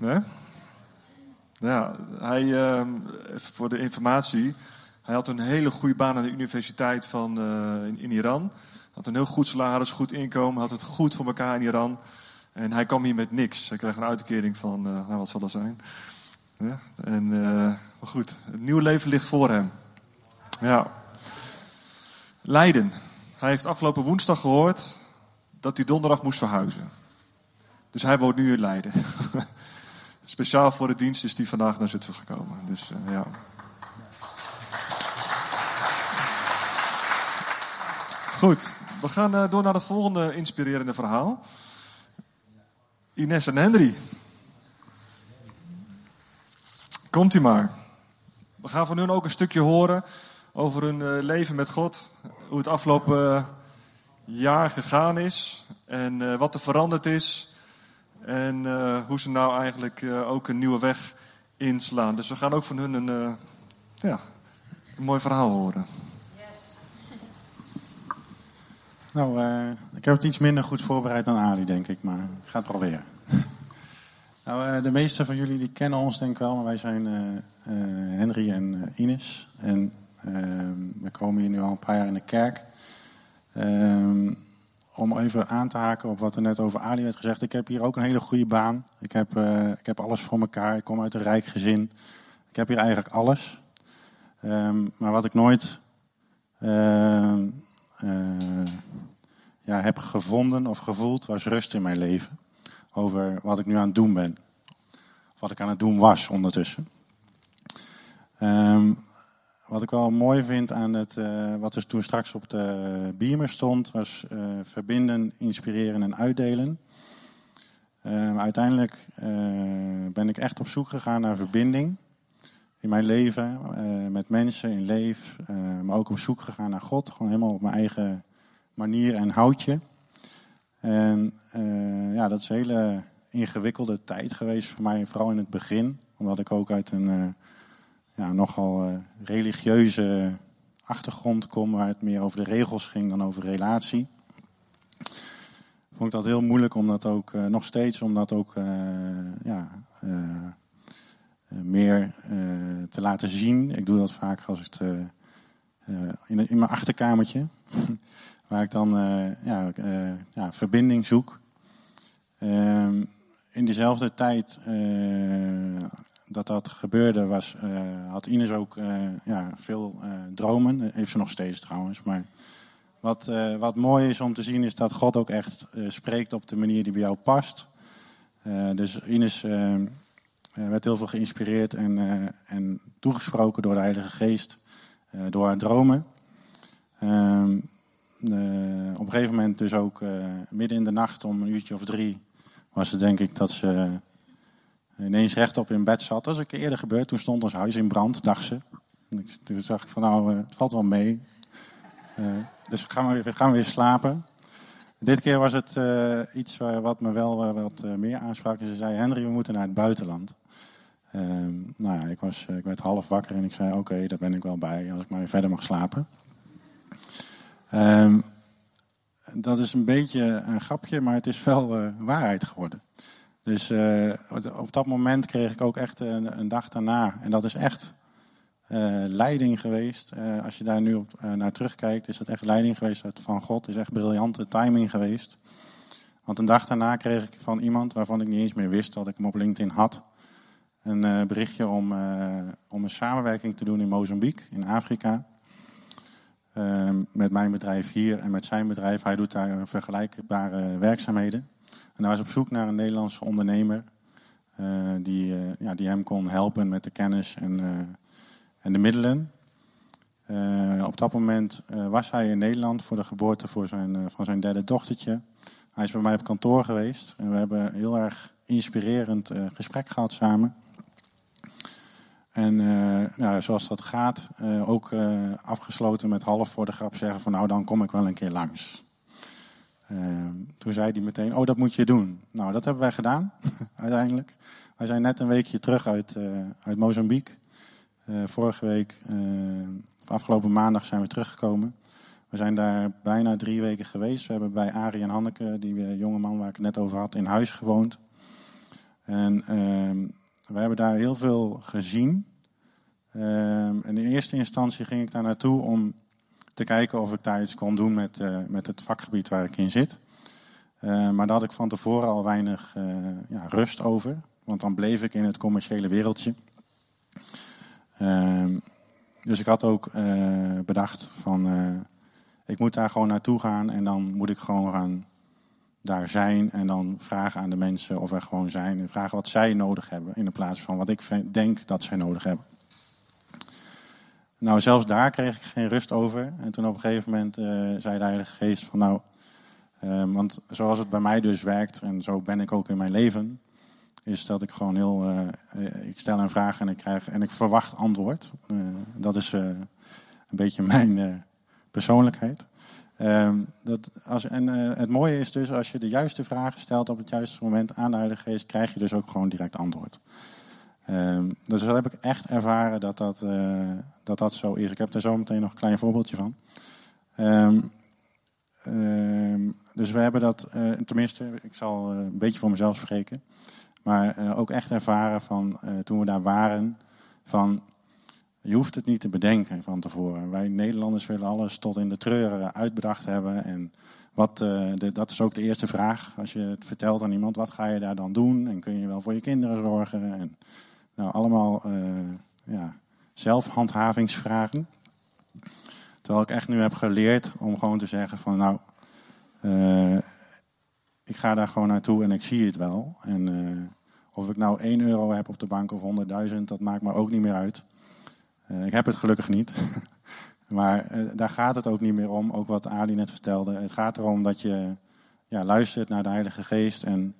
Ja, hij, ehm, voor de informatie. Hij had een hele goede baan aan de universiteit van, eh, in, in Iran. Had een heel goed salaris, goed inkomen. Had het goed voor elkaar in Iran. En hij kwam hier met niks. Hij kreeg een uitkering van, eh, nou, wat zal dat zijn? Ja, en, eh, maar goed, het nieuwe leven ligt voor hem. Ja. Leiden. Hij heeft afgelopen woensdag gehoord dat hij donderdag moest verhuizen. Dus hij woont nu in Leiden. <laughs> Speciaal voor de dienst is hij vandaag naar Zutphen gekomen. Dus uh, ja. Goed, we gaan uh, door naar het volgende inspirerende verhaal. Ines en Henry. Komt u maar. We gaan van hun ook een stukje horen over hun uh, leven met God. Hoe het afgelopen jaar gegaan is. En wat er veranderd is. En uh, hoe ze nou eigenlijk uh, ook een nieuwe weg inslaan. Dus we gaan ook van hun een, uh, ja, een mooi verhaal horen. Nou, ik heb het iets minder goed voorbereid dan Ali, denk ik. Maar ik ga het proberen. <laughs> nou, de meeste van jullie die kennen ons denk ik wel. Maar wij zijn Henry en Ines. En ehm, we komen hier nu al een paar jaar in de kerk. Ehm, om even aan te haken op wat er net over Ali werd gezegd. Ik heb hier ook een hele goede baan. Ik heb, uh, ik heb alles voor elkaar. Ik kom uit een rijk gezin. Ik heb hier eigenlijk alles. Um, maar wat ik nooit uh, uh, ja, heb gevonden of gevoeld, was rust in mijn leven. Over wat ik nu aan het doen ben. Of wat ik aan het doen was ondertussen. Um, wat ik wel mooi vind aan het, uh, wat er toen straks op de beamer stond, was uh, verbinden, inspireren en uitdelen. Uh, uiteindelijk ben ik echt op zoek gegaan naar verbinding in mijn leven, met mensen, in leef, maar ook op zoek gegaan naar God, gewoon helemaal op mijn eigen manier en houtje. En ja, dat is een hele ingewikkelde tijd geweest voor mij, vooral in het begin, omdat ik ook uit een ja, nogal uh, religieuze achtergrond kom, waar het meer over de regels ging dan over relatie. Vond ik dat heel moeilijk om dat ook, uh, nog steeds, om ook uh, ja, meer te laten zien. Ik doe dat vaak als ik in, in mijn achterkamertje, <laughs> waar ik dan ja, ja, verbinding zoek. Ehm, in diezelfde tijd dat dat gebeurde, was, uh, had Ines ook uh, ja, veel uh, dromen. Heeft ze nog steeds trouwens. Maar wat, wat mooi is om te zien, is dat God ook echt spreekt op de manier die bij jou past. dus Ines werd heel veel geïnspireerd en, en toegesproken door de Heilige Geest, door haar dromen. Ehm, op een gegeven moment dus ook midden in de nacht om een uurtje of drie was het denk ik dat ze ineens rechtop in bed zat. Dat is een keer eerder gebeurd. Toen stond ons huis in brand, dacht ze. En toen zag ik van nou, het valt wel mee. dus gaan we, weer, gaan we weer slapen. Dit keer was het iets wat me wel wat meer aansprak. Ze zei, Henry, we moeten naar het buitenland. Ehm, nou ja, ik, was, ik werd half wakker en ik zei: Oké, daar ben ik wel bij als ik maar weer verder mag slapen. Ehm, dat is een beetje een grapje, maar het is wel waarheid geworden. Dus uh, op dat moment kreeg ik ook echt een, een dag daarna. En dat is echt uh, leiding geweest. als je daar nu op, naar terugkijkt, is dat echt leiding geweest van God. is echt briljante timing geweest. Want een dag daarna kreeg ik van iemand waarvan ik niet eens meer wist dat ik hem op LinkedIn had een berichtje om, om een samenwerking te doen in Mozambique, in Afrika. Uh, met mijn bedrijf hier en met zijn bedrijf. Hij doet daar vergelijkbare werkzaamheden. En hij was op zoek naar een Nederlandse ondernemer die, ja, die hem kon helpen met de kennis en, en de middelen. op dat moment was hij in Nederland voor de geboorte voor zijn, van zijn derde dochtertje. Hij is bij mij op kantoor geweest en we hebben een heel erg inspirerend gesprek gehad samen. En uh, zoals dat gaat, ook afgesloten met half voor de grap zeggen van nou dan kom ik wel een keer langs. Toen zei hij meteen, oh dat moet je doen. Nou dat hebben wij gedaan, <laughs> uiteindelijk. Wij zijn net een weekje terug uit, uit Mozambique. vorige week, afgelopen maandag zijn we teruggekomen. We zijn daar bijna drie weken geweest. We hebben bij Arie en Hanneke, die jonge man waar ik het net over had, in huis gewoond. En ehm, we hebben daar heel veel gezien. Ehm, en in eerste instantie ging ik daar naartoe om te kijken of ik daar iets kon doen met, uh, met het vakgebied waar ik in zit. Uh, maar daar had ik van tevoren al weinig uh, ja, rust over. Want dan bleef ik in het commerciële wereldje. Ehm, dus ik had ook bedacht van ik moet daar gewoon naartoe gaan en dan moet ik gewoon gaan daar zijn en dan vragen aan de mensen of er gewoon zijn en vragen wat zij nodig hebben in plaats van wat ik denk dat zij nodig hebben. Nou, zelfs daar kreeg ik geen rust over. En toen op een gegeven moment uh, zei de Heilige Geest van nou, uh, want zoals het bij mij dus werkt en zo ben ik ook in mijn leven, is dat ik gewoon heel, uh, ik stel een vraag en ik krijg en ik verwacht antwoord. dat is een beetje <laughs> mijn persoonlijkheid. Ehm, dat als, en het mooie is dus, als je de juiste vragen stelt op het juiste moment aan de Heilige Geest, krijg je dus ook gewoon direct antwoord. Um, dus dat heb ik echt ervaren dat dat, uh, dat dat zo is. Ik heb er zo meteen nog een klein voorbeeldje van. Um, dus we hebben dat, uh, tenminste, ik zal een beetje voor mezelf spreken, maar ook echt ervaren van toen we daar waren, van je hoeft het niet te bedenken van tevoren. Wij Nederlanders willen alles tot in de treuren uitbedacht hebben. En wat, de, dat is ook de eerste vraag. Als je het vertelt aan iemand, wat ga je daar dan doen? En kun je wel voor je kinderen zorgen? En, nou, allemaal uh, ja, zelfhandhavingsvragen. Terwijl ik echt nu heb geleerd om gewoon te zeggen van nou, uh, ik ga daar gewoon naartoe en ik zie het wel. En of ik nou 1 euro heb op de bank of 100.000, dat maakt me ook niet meer uit. Ik heb het gelukkig niet. <laughs> maar daar gaat het ook niet meer om, ook wat Ali net vertelde. Het gaat erom dat je ja, luistert naar de Heilige Geest en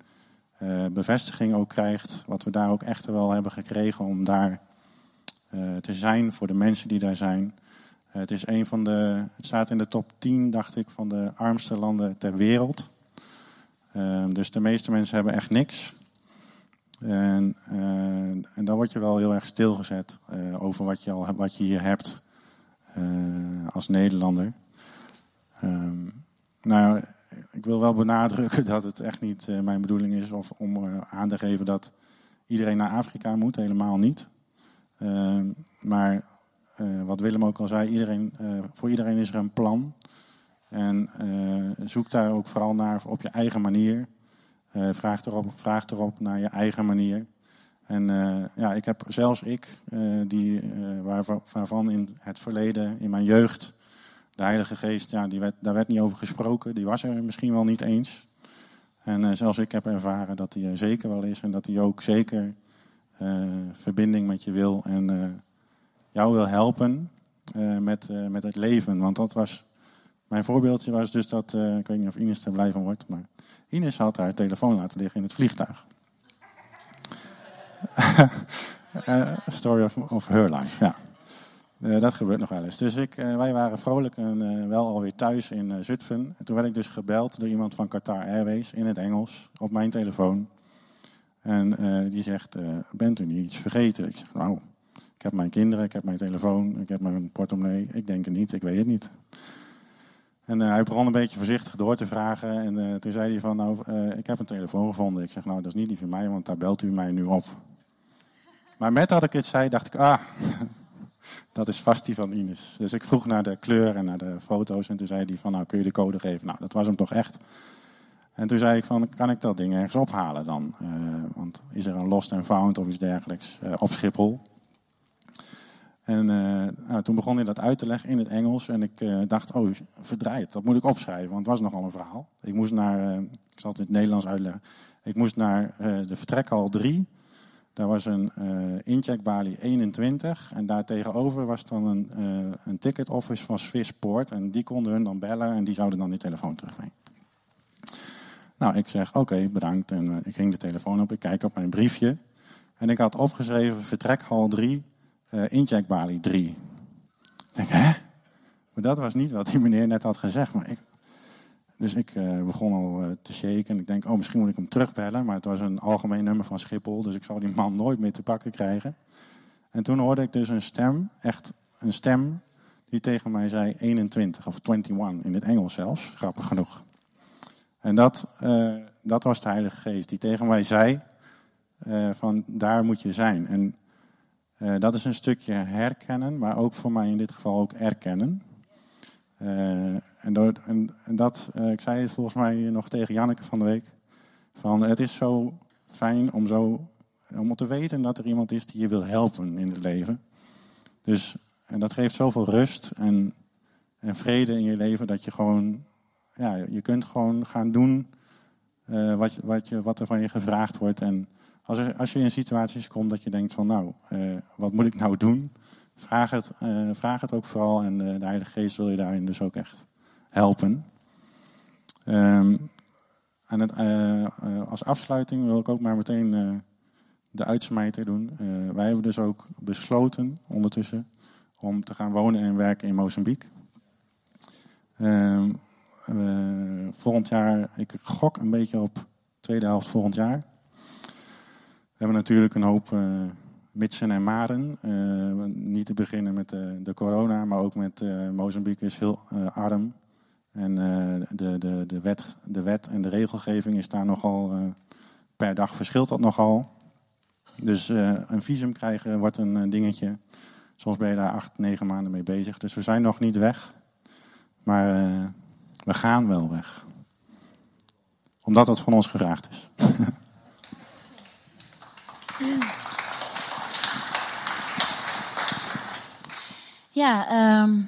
bevestiging ook krijgt. Wat we daar ook echt wel hebben gekregen om daar te zijn voor de mensen die daar zijn. het is een van de, het staat in de top 10, dacht ik, van de armste landen ter wereld. dus de meeste mensen hebben echt niks. En, uh, en dan word je wel heel erg stilgezet over wat je, al, wat je hier hebt als Nederlander. Um, nou, wil wel benadrukken <laughs> dat het echt niet mijn bedoeling is of om aan te geven dat iedereen naar Afrika moet. Helemaal niet. Ehm, maar wat Willem ook al zei, voor iedereen is er een plan. En zoek daar ook vooral naar op je eigen manier. Vraag, erop, vraag erop naar je eigen manier. En ja, ik heb zelfs ik, die, waar, waarvan in het verleden, in mijn jeugd, de Heilige Geest, ja, die werd, daar werd niet over gesproken. Die was er misschien wel niet eens. En zelfs ik heb ervaren dat er zeker wel is en dat hij ook zeker verbinding met je wil en jou wil helpen met, met het leven. Want dat was Mijn voorbeeldje was dus dat, eh, ik weet niet of Ines er blij van wordt, maar Ines had haar telefoon laten liggen in het vliegtuig. <laughs> Eh, story of, of her life, ja. Eh, dat gebeurt nog wel eens. Dus ik, eh, wij waren vrolijk en eh, wel alweer thuis in Zutphen. En toen werd ik dus gebeld door iemand van Qatar Airways in het Engels op mijn telefoon. En die zegt, bent u niet iets vergeten? Ik zeg, nou, ik heb mijn kinderen, ik heb mijn telefoon, ik heb mijn portemonnee. Ik denk het niet, ik weet het niet. En hij begon een beetje voorzichtig door te vragen. En toen zei hij van, nou, ik heb een telefoon gevonden. Ik zeg, nou, dat is niet die van mij, want daar belt u mij nu op. Maar met dat ik het zei, dacht ik, ah, dat is vast die van Ines. Dus ik vroeg naar de kleur en naar de foto's. En toen zei hij van, nou, kun je de code geven? Nou, dat was hem toch echt. En toen zei ik van, kan ik dat ding ergens ophalen dan? Eh, want is er een lost and found of iets dergelijks eh, op Schiphol? En eh, nou, toen begon hij dat uit te leggen in het Engels. En ik dacht, oh, verdraaid, dat moet ik opschrijven. Want het was nogal een verhaal. Ik moest naar, ik zal het in het Nederlands uitleggen. Ik moest naar de vertrekhal 3. Daar was een eh incheckbalie 21. En daar tegenover was dan een, eh een ticket office van Swissport. En die konden hun dan bellen en die zouden dan die telefoon terugbrengen. Nou, ik zeg oké, bedankt. En eh, ik ging de telefoon op, ik kijk op mijn briefje. En ik had opgeschreven vertrekhal 3, eh incheckbalie 3. Ik denk, hè? Maar dat was niet wat die meneer net had gezegd. Maar ik, dus ik eh, begon al eh, te shaken. Ik denk, oh, misschien moet ik hem terugbellen. Maar het was een algemeen nummer van Schiphol. Dus ik zal die man nooit meer te pakken krijgen. En toen hoorde ik dus een stem, echt een stem, die tegen mij zei 21 of 21 in het Engels zelfs, grappig genoeg. En dat, eh, dat was de Heilige Geest die tegen mij zei van daar moet je zijn. En dat is een stukje herkennen, maar ook voor mij in dit geval ook erkennen. En, en, en dat, eh, ik zei het volgens mij nog tegen Janneke van de week, van het is zo fijn om zo om te weten dat er iemand is die je wil helpen in het leven. Dus en dat geeft zoveel rust en, en vrede in je leven dat je gewoon, ja, je kunt gewoon gaan doen eh, wat, wat, je, wat er van je gevraagd wordt. En als, er, als je in situaties komt dat je denkt van nou, eh, wat moet ik nou doen? Vraag het, vraag het ook vooral en de Heilige Geest wil je daarin dus ook echt helpen. Eh, als afsluiting wil ik ook maar meteen eh, de uitsmijter doen. Wij hebben dus ook besloten ondertussen om te gaan wonen en werken in Mozambique. Ehm, eh, volgend jaar, ik gok een beetje op tweede helft volgend jaar. We hebben natuurlijk een hoop eh, mitsen en maren. Niet te beginnen met de, corona, maar ook met Mozambique is heel arm. En eh, de, de, de, wet, de wet en de regelgeving is daar nogal, eh, per dag verschilt dat nogal. Dus eh, een visum krijgen wordt een dingetje. Soms ben je daar acht, negen maanden mee bezig. Dus we zijn nog niet weg. Maar we gaan wel weg. Omdat dat van ons gevraagd is. <laughs> Ja, ehm,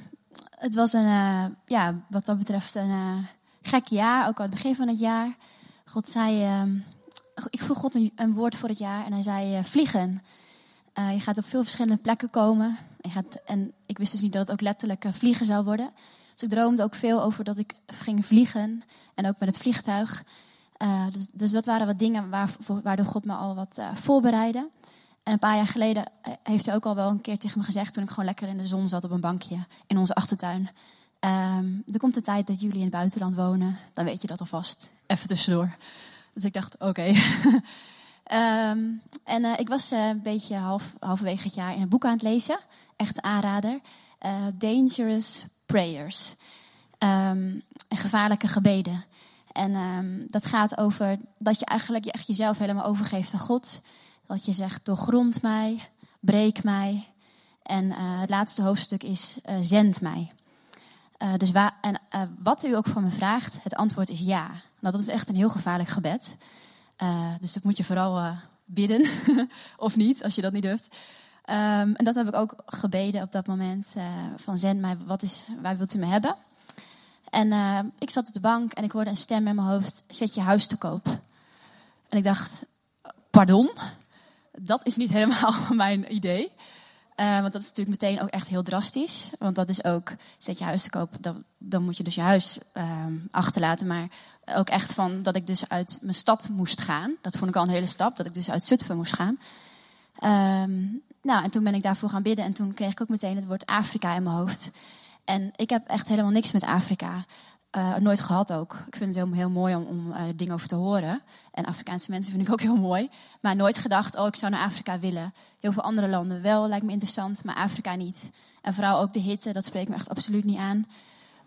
het was een, eh, ja, wat dat betreft een eh, gek jaar, ook aan het begin van het jaar. God zei, ehm, ik vroeg God een, een woord voor het jaar en hij zei eh, vliegen. Je gaat op veel verschillende plekken komen. Gaat, en ik wist dus niet dat het ook letterlijk vliegen zou worden. Dus ik droomde ook veel over dat ik ging vliegen en ook met het vliegtuig. Dus, dus dat waren wat dingen waar, waardoor God me al wat voorbereidde. En een paar jaar geleden eh, heeft hij ook al wel een keer tegen me gezegd... toen ik gewoon lekker in de zon zat op een bankje in onze achtertuin. Ehm, er komt de tijd dat jullie in het buitenland wonen. Dan weet je dat alvast. Even tussendoor. Dus ik dacht, oké. <laughs> Ehm, en eh, ik was eh, een beetje half, halverwege het jaar in een boek aan het lezen. Echt aanrader. Dangerous Prayers. Ehm, en gevaarlijke gebeden. En dat gaat over dat je eigenlijk je echt jezelf helemaal overgeeft aan God. Dat je zegt, doorgrond mij, breek mij. En eh, het laatste hoofdstuk is, eh, zend mij. Eh, dus en wat u ook van me vraagt, het antwoord is ja. Nou, dat is echt een heel gevaarlijk gebed. Dus dat moet je vooral bidden, <laughs> of niet, als je dat niet durft. Ehm, en dat heb ik ook gebeden op dat moment. van zend mij, wat is, waar wilt u me hebben? En ik zat op de bank en ik hoorde een stem in mijn hoofd, zet je huis te koop. En ik dacht, pardon? Dat is niet helemaal <laughs> mijn idee. eh, want dat is natuurlijk meteen ook echt heel drastisch. Want dat is ook, zet je huis te koop, dan, dan moet je dus je huis ehm, achterlaten. Maar ook echt van dat ik dus uit mijn stad moest gaan. Dat vond ik al een hele stap, dat ik dus uit Zutphen moest gaan. Ehm, nou, en toen ben ik daarvoor gaan bidden. En toen kreeg ik ook meteen het woord Afrika in mijn hoofd. En ik heb echt helemaal niks met Afrika. Uh, nooit gehad ook. Ik vind het heel, heel mooi om, om uh, dingen over te horen. En Afrikaanse mensen vind ik ook heel mooi. Maar nooit gedacht, oh, ik zou naar Afrika willen. Heel veel andere landen wel, lijkt me interessant, maar Afrika niet. En vooral ook de hitte, dat spreekt me echt absoluut niet aan.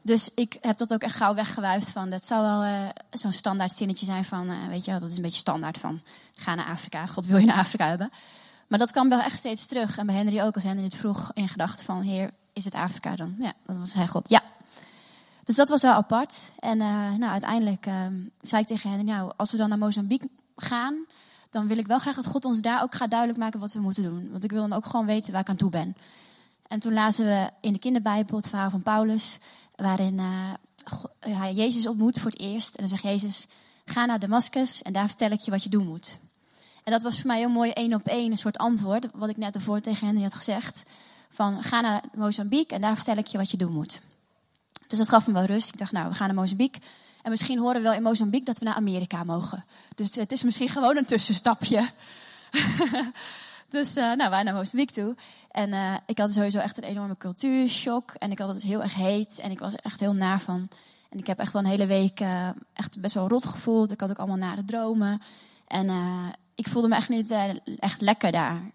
Dus ik heb dat ook echt gauw weggewuifd van, dat zou wel uh, zo'n standaard zinnetje zijn van, weet je wel, dat is een beetje standaard van, ga naar Afrika, God wil je naar Afrika hebben. Maar dat kwam wel echt steeds terug. En bij Henry ook, als Henry het vroeg in gedachten van, heer, is het Afrika dan? Ja, dan was hij God, ja, dus dat was wel apart. En uh, nou, uiteindelijk uh, zei ik tegen hen, nou, als we dan naar Mozambique gaan, dan wil ik wel graag dat God ons daar ook gaat duidelijk maken wat we moeten doen. Want ik wil dan ook gewoon weten waar ik aan toe ben. En toen lazen we in de kinderbijbel het verhaal van Paulus, waarin uh, hij Jezus ontmoet voor het eerst. En dan zegt Jezus, ga naar Damascus en daar vertel ik je wat je doen moet. En dat was voor mij heel mooi één op één, een soort antwoord, wat ik net ervoor tegen Henry had gezegd. Van, ga naar Mozambique en daar vertel ik je wat je doen moet. Dus dat gaf me wel rust. Ik dacht, nou, we gaan naar Mozambique. En misschien horen we wel in Mozambique dat we naar Amerika mogen. Dus het is misschien gewoon een tussenstapje. <laughs> dus uh, nou, wij naar Mozambique toe. En uh, ik had sowieso echt een enorme cultuurshock. En ik had het heel erg heet. En ik was echt heel naar van. En ik heb echt wel een hele week uh, echt best wel rot gevoeld. Ik had ook allemaal nare dromen. En ik voelde me echt niet echt lekker daar.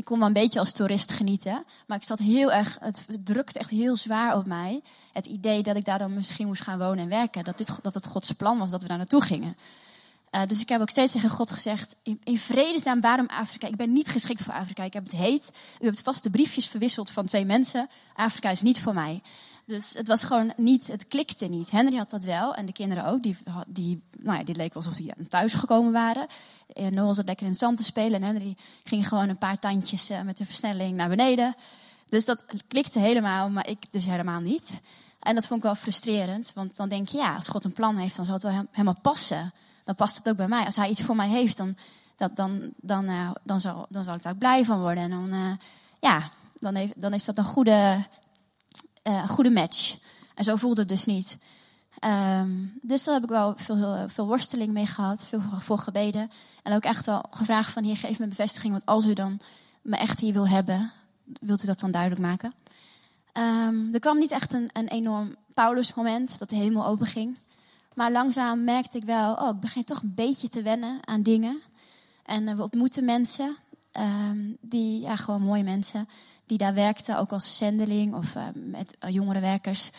Ik kon wel een beetje als toerist genieten. Maar ik zat heel erg, het drukte echt heel zwaar op mij. Het idee dat ik daar dan misschien moest gaan wonen en werken. Dat, dit, dat het Gods plan was dat we daar naartoe gingen. Uh, dus ik heb ook steeds tegen God gezegd: in, in vredesnaam, waarom Afrika? Ik ben niet geschikt voor Afrika. Ik heb het heet. U hebt vast de briefjes verwisseld van twee mensen. Afrika is niet voor mij. Dus het was gewoon niet, het klikte niet. Henry had dat wel en de kinderen ook. Die, die, nou ja, die leek alsof die thuis gekomen waren. En Noah zat lekker in het zand te spelen en Henry ging gewoon een paar tandjes uh, met de versnelling naar beneden. Dus dat klikte helemaal, maar ik dus helemaal niet. En dat vond ik wel frustrerend, want dan denk je, ja, als God een plan heeft, dan zal het wel helemaal passen. Dan past het ook bij mij. Als hij iets voor mij heeft, dan, dat, dan, dan, uh, dan, zal, dan zal ik daar ook blij van worden. En dan, uh, ja, dan, heeft, dan is dat een goede, uh, goede match. En zo voelde het dus niet. Um, dus daar heb ik wel veel, veel worsteling mee gehad, veel voor gebeden. En ook echt wel gevraagd van, hier geef me bevestiging, want als u dan me echt hier wil hebben, wilt u dat dan duidelijk maken? Um, er kwam niet echt een, een enorm Paulus-moment dat de hemel open ging. Maar langzaam merkte ik wel, oh, ik begin toch een beetje te wennen aan dingen. En uh, we ontmoeten mensen, um, die, ja, gewoon mooie mensen, die daar werkten, ook als zendeling of uh, met uh, jongerenwerkers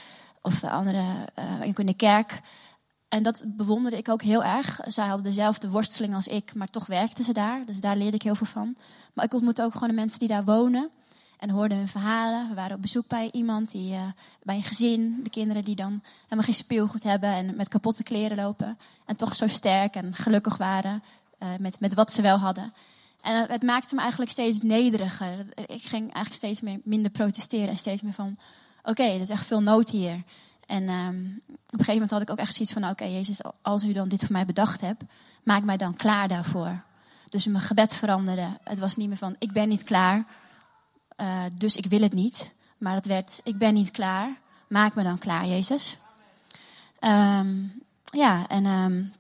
of andere in de kerk. En dat bewonderde ik ook heel erg. Zij hadden dezelfde worsteling als ik, maar toch werkten ze daar. Dus daar leerde ik heel veel van. Maar ik ontmoette ook gewoon de mensen die daar wonen en hoorden hun verhalen. We waren op bezoek bij iemand, die, uh, bij een gezin. De kinderen die dan helemaal geen speelgoed hebben en met kapotte kleren lopen. En toch zo sterk en gelukkig waren uh, met, met wat ze wel hadden. En het, maakte me eigenlijk steeds nederiger. Ik ging eigenlijk steeds meer, minder protesteren en steeds meer van... Oké, er is echt veel nood hier. En um, op een gegeven moment had ik ook echt zoiets van... Oké, Jezus, als u dan dit voor mij bedacht hebt, maak mij dan klaar daarvoor. Dus mijn gebed veranderde. Het was niet meer van, ik ben niet klaar uh, dus ik wil het niet. Maar het werd, ik ben niet klaar. Maak me dan klaar, Jezus. Um, ja, en um,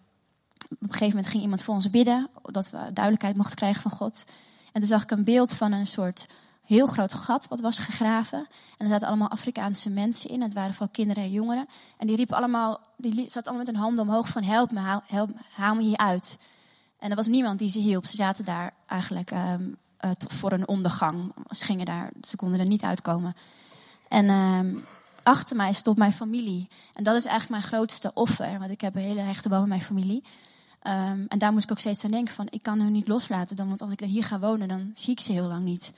op een gegeven moment ging iemand voor ons bidden. Dat we duidelijkheid mochten krijgen van God. En toen zag ik een beeld van een soort heel groot gat wat was gegraven. En er zaten allemaal Afrikaanse mensen in. Het waren vooral kinderen en jongeren. En die riepen allemaal, die zaten allemaal met hun handen omhoog van help me, haal, help, me hier uit. En er was niemand die ze hielp. Ze zaten daar eigenlijk um, uh, voor een ondergang. Ze, gingen daar, ze konden er niet uitkomen. En uh, achter mij stond mijn familie. En dat is eigenlijk mijn grootste offer. Want ik heb een hele hechte band met mijn familie. Um, en daar moest ik ook steeds aan denken van... ik kan hun niet loslaten. Dan, want als ik hier ga wonen, dan zie ik ze heel lang niet.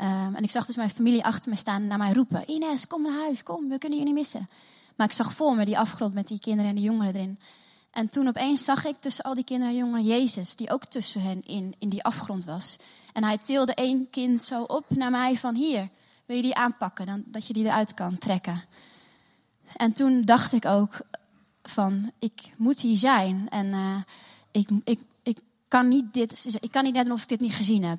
Um, en ik zag dus mijn familie achter me staan naar mij roepen... Ines, kom naar huis, kom, we kunnen je niet missen. Maar ik zag voor me die afgrond met die kinderen en de jongeren erin. En toen opeens zag ik tussen al die kinderen en jongeren Jezus... die ook tussen hen in, in die afgrond was... En hij tilde één kind zo op naar mij van hier, wil je die aanpakken, dan, dat je die eruit kan trekken. En toen dacht ik ook van, ik moet hier zijn. En uh, ik, ik, ik kan niet dit, ik kan niet net of ik dit niet gezien heb.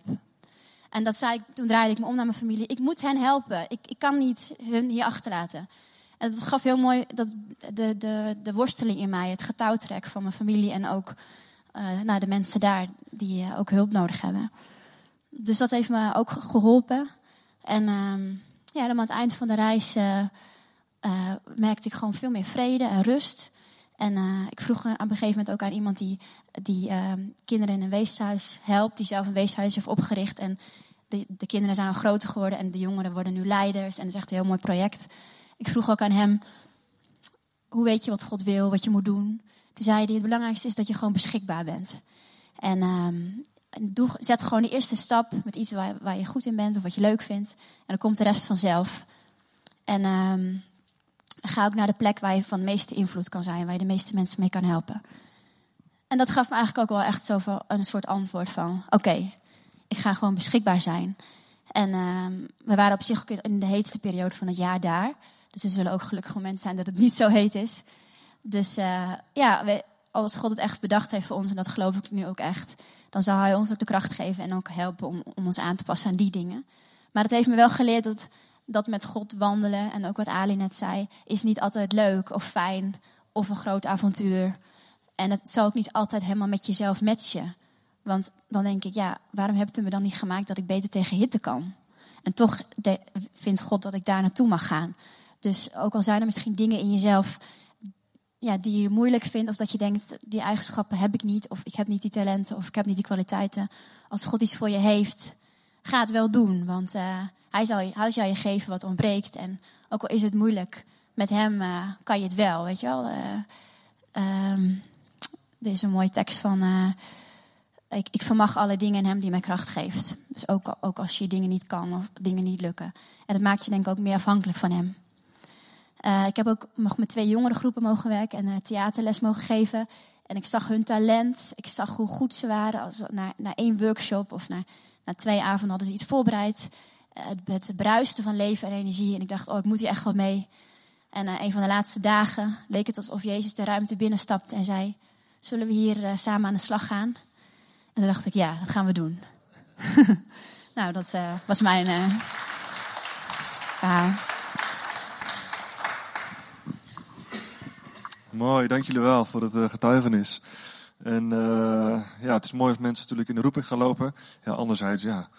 En dat zei ik, toen draaide ik me om naar mijn familie. Ik moet hen helpen. Ik, ik kan niet hun hier achterlaten. En het gaf heel mooi dat de, de, de worsteling in mij, het getouwtrek van mijn familie en ook uh, nou, de mensen daar die uh, ook hulp nodig hebben. Dus dat heeft me ook geholpen. En uh, ja, dan aan het eind van de reis merkte ik gewoon veel meer vrede en rust. En ik vroeg op een gegeven moment ook aan iemand die, die ehm, kinderen in een weeshuis helpt, die zelf een weeshuis heeft opgericht. En de, de kinderen zijn al groter geworden en de jongeren worden nu leiders. En dat is echt een heel mooi project. Ik vroeg ook aan hem, hoe weet je wat God wil, wat je moet doen? Toen zei hij, het belangrijkste is dat je gewoon beschikbaar bent. En um, doe, zet gewoon de eerste stap met iets waar, waar, je goed in bent of wat je leuk vindt. En dan komt de rest vanzelf. En um, ga ook naar de plek waar je van meeste invloed kan zijn, waar je de meeste mensen mee kan helpen. En dat gaf me eigenlijk ook wel echt zo een soort antwoord van: oké, ik ga gewoon beschikbaar zijn. En um, we waren op zich in de heetste periode van het jaar daar. Dus er zullen ook gelukkig momenten zijn dat het niet zo heet is. Dus uh, ja, we, als God het echt bedacht heeft voor ons, en dat geloof ik nu ook echt, dan zal Hij ons ook de kracht geven en ook helpen om, om ons aan te passen aan die dingen. Maar het heeft me wel geleerd dat, dat met God wandelen, en ook wat Ali net zei, is niet altijd leuk of fijn of een groot avontuur. En het zal ook niet altijd helemaal met jezelf matchen. Want dan denk ik, ja, waarom hebt u me dan niet gemaakt dat ik beter tegen hitte kan? En toch vindt God dat ik daar naartoe mag gaan. Dus ook al zijn er misschien dingen in jezelf ja, die je moeilijk vindt, of dat je denkt, die eigenschappen heb ik niet, of ik heb niet die talenten, of ik heb niet die kwaliteiten. Als God iets voor je heeft, ga het wel doen. Want uh, hij, zal je, hij je geven wat ontbreekt. En ook al is het moeilijk, met hem uh, kan je het wel, weet je wel. Uh, er is een mooie tekst van ik, ik vermag alle dingen in hem die mij kracht geeft. Dus ook, ook als je dingen niet kan of dingen niet lukken. En dat maakt je denk ik ook meer afhankelijk van hem. Ik heb ook met twee jongere groepen mogen werken en theaterles mogen geven. En ik zag hun talent. Ik zag hoe goed ze waren. Als, na, na één workshop of na, na twee avonden hadden ze iets voorbereid. Het, het bruisten van leven en energie. En ik dacht, oh, ik moet hier echt wel mee. En een van de laatste dagen leek het alsof Jezus de ruimte binnenstapte en zei... Zullen we hier samen aan de slag gaan? En toen dacht ik, ja, dat gaan we doen. <laughs> nou, dat uh, was mijn verhaal. Mooi, dank jullie wel voor het getuigenis. En ja, het is mooi als mensen natuurlijk in de roeping gaan lopen. Ja, anderzijds, ja,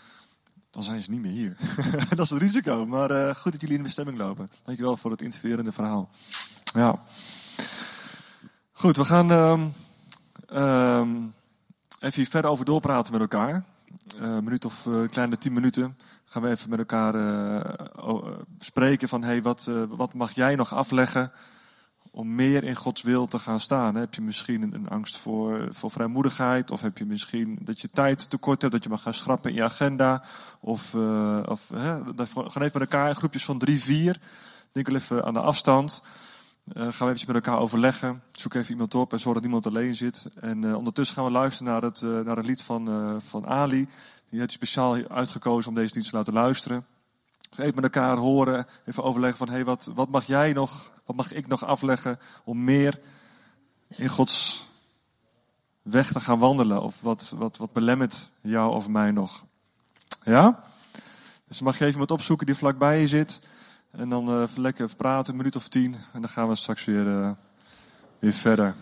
dan zijn ze niet meer hier. <laughs> dat is het risico. Maar goed dat jullie in de bestemming lopen. Dankjewel voor het inspirerende verhaal. Ja. Goed, we gaan... Um, um, even verder over doorpraten met elkaar. Uh, een minuut of uh, kleine tien minuten gaan we even met elkaar spreken van hey, wat, wat mag jij nog afleggen om meer in Gods wil te gaan staan? Heb je misschien een, angst voor, voor vrijmoedigheid? Of heb je misschien dat je tijd tekort hebt, dat je mag gaan schrappen in je agenda? Of, of gaan even met elkaar in groepjes van drie, vier. Denk wel even aan de afstand. Uh, gaan we eventjes met elkaar overleggen. Zoek even iemand op en zorg dat niemand alleen zit. En uh, ondertussen gaan we luisteren naar het, uh, naar het lied van, van Ali. Die heeft speciaal uitgekozen om deze dienst te laten luisteren. Even met elkaar horen, even overleggen van... Hey, wat, wat mag jij nog, wat mag ik nog afleggen om meer in Gods weg te gaan wandelen? Of wat, wat, wat belemmert jou of mij nog? Ja? Dus mag je even wat opzoeken die vlakbij je zit... En dan uh, lekker praten, een minuut of tien. En dan gaan we straks weer, uh, weer verder.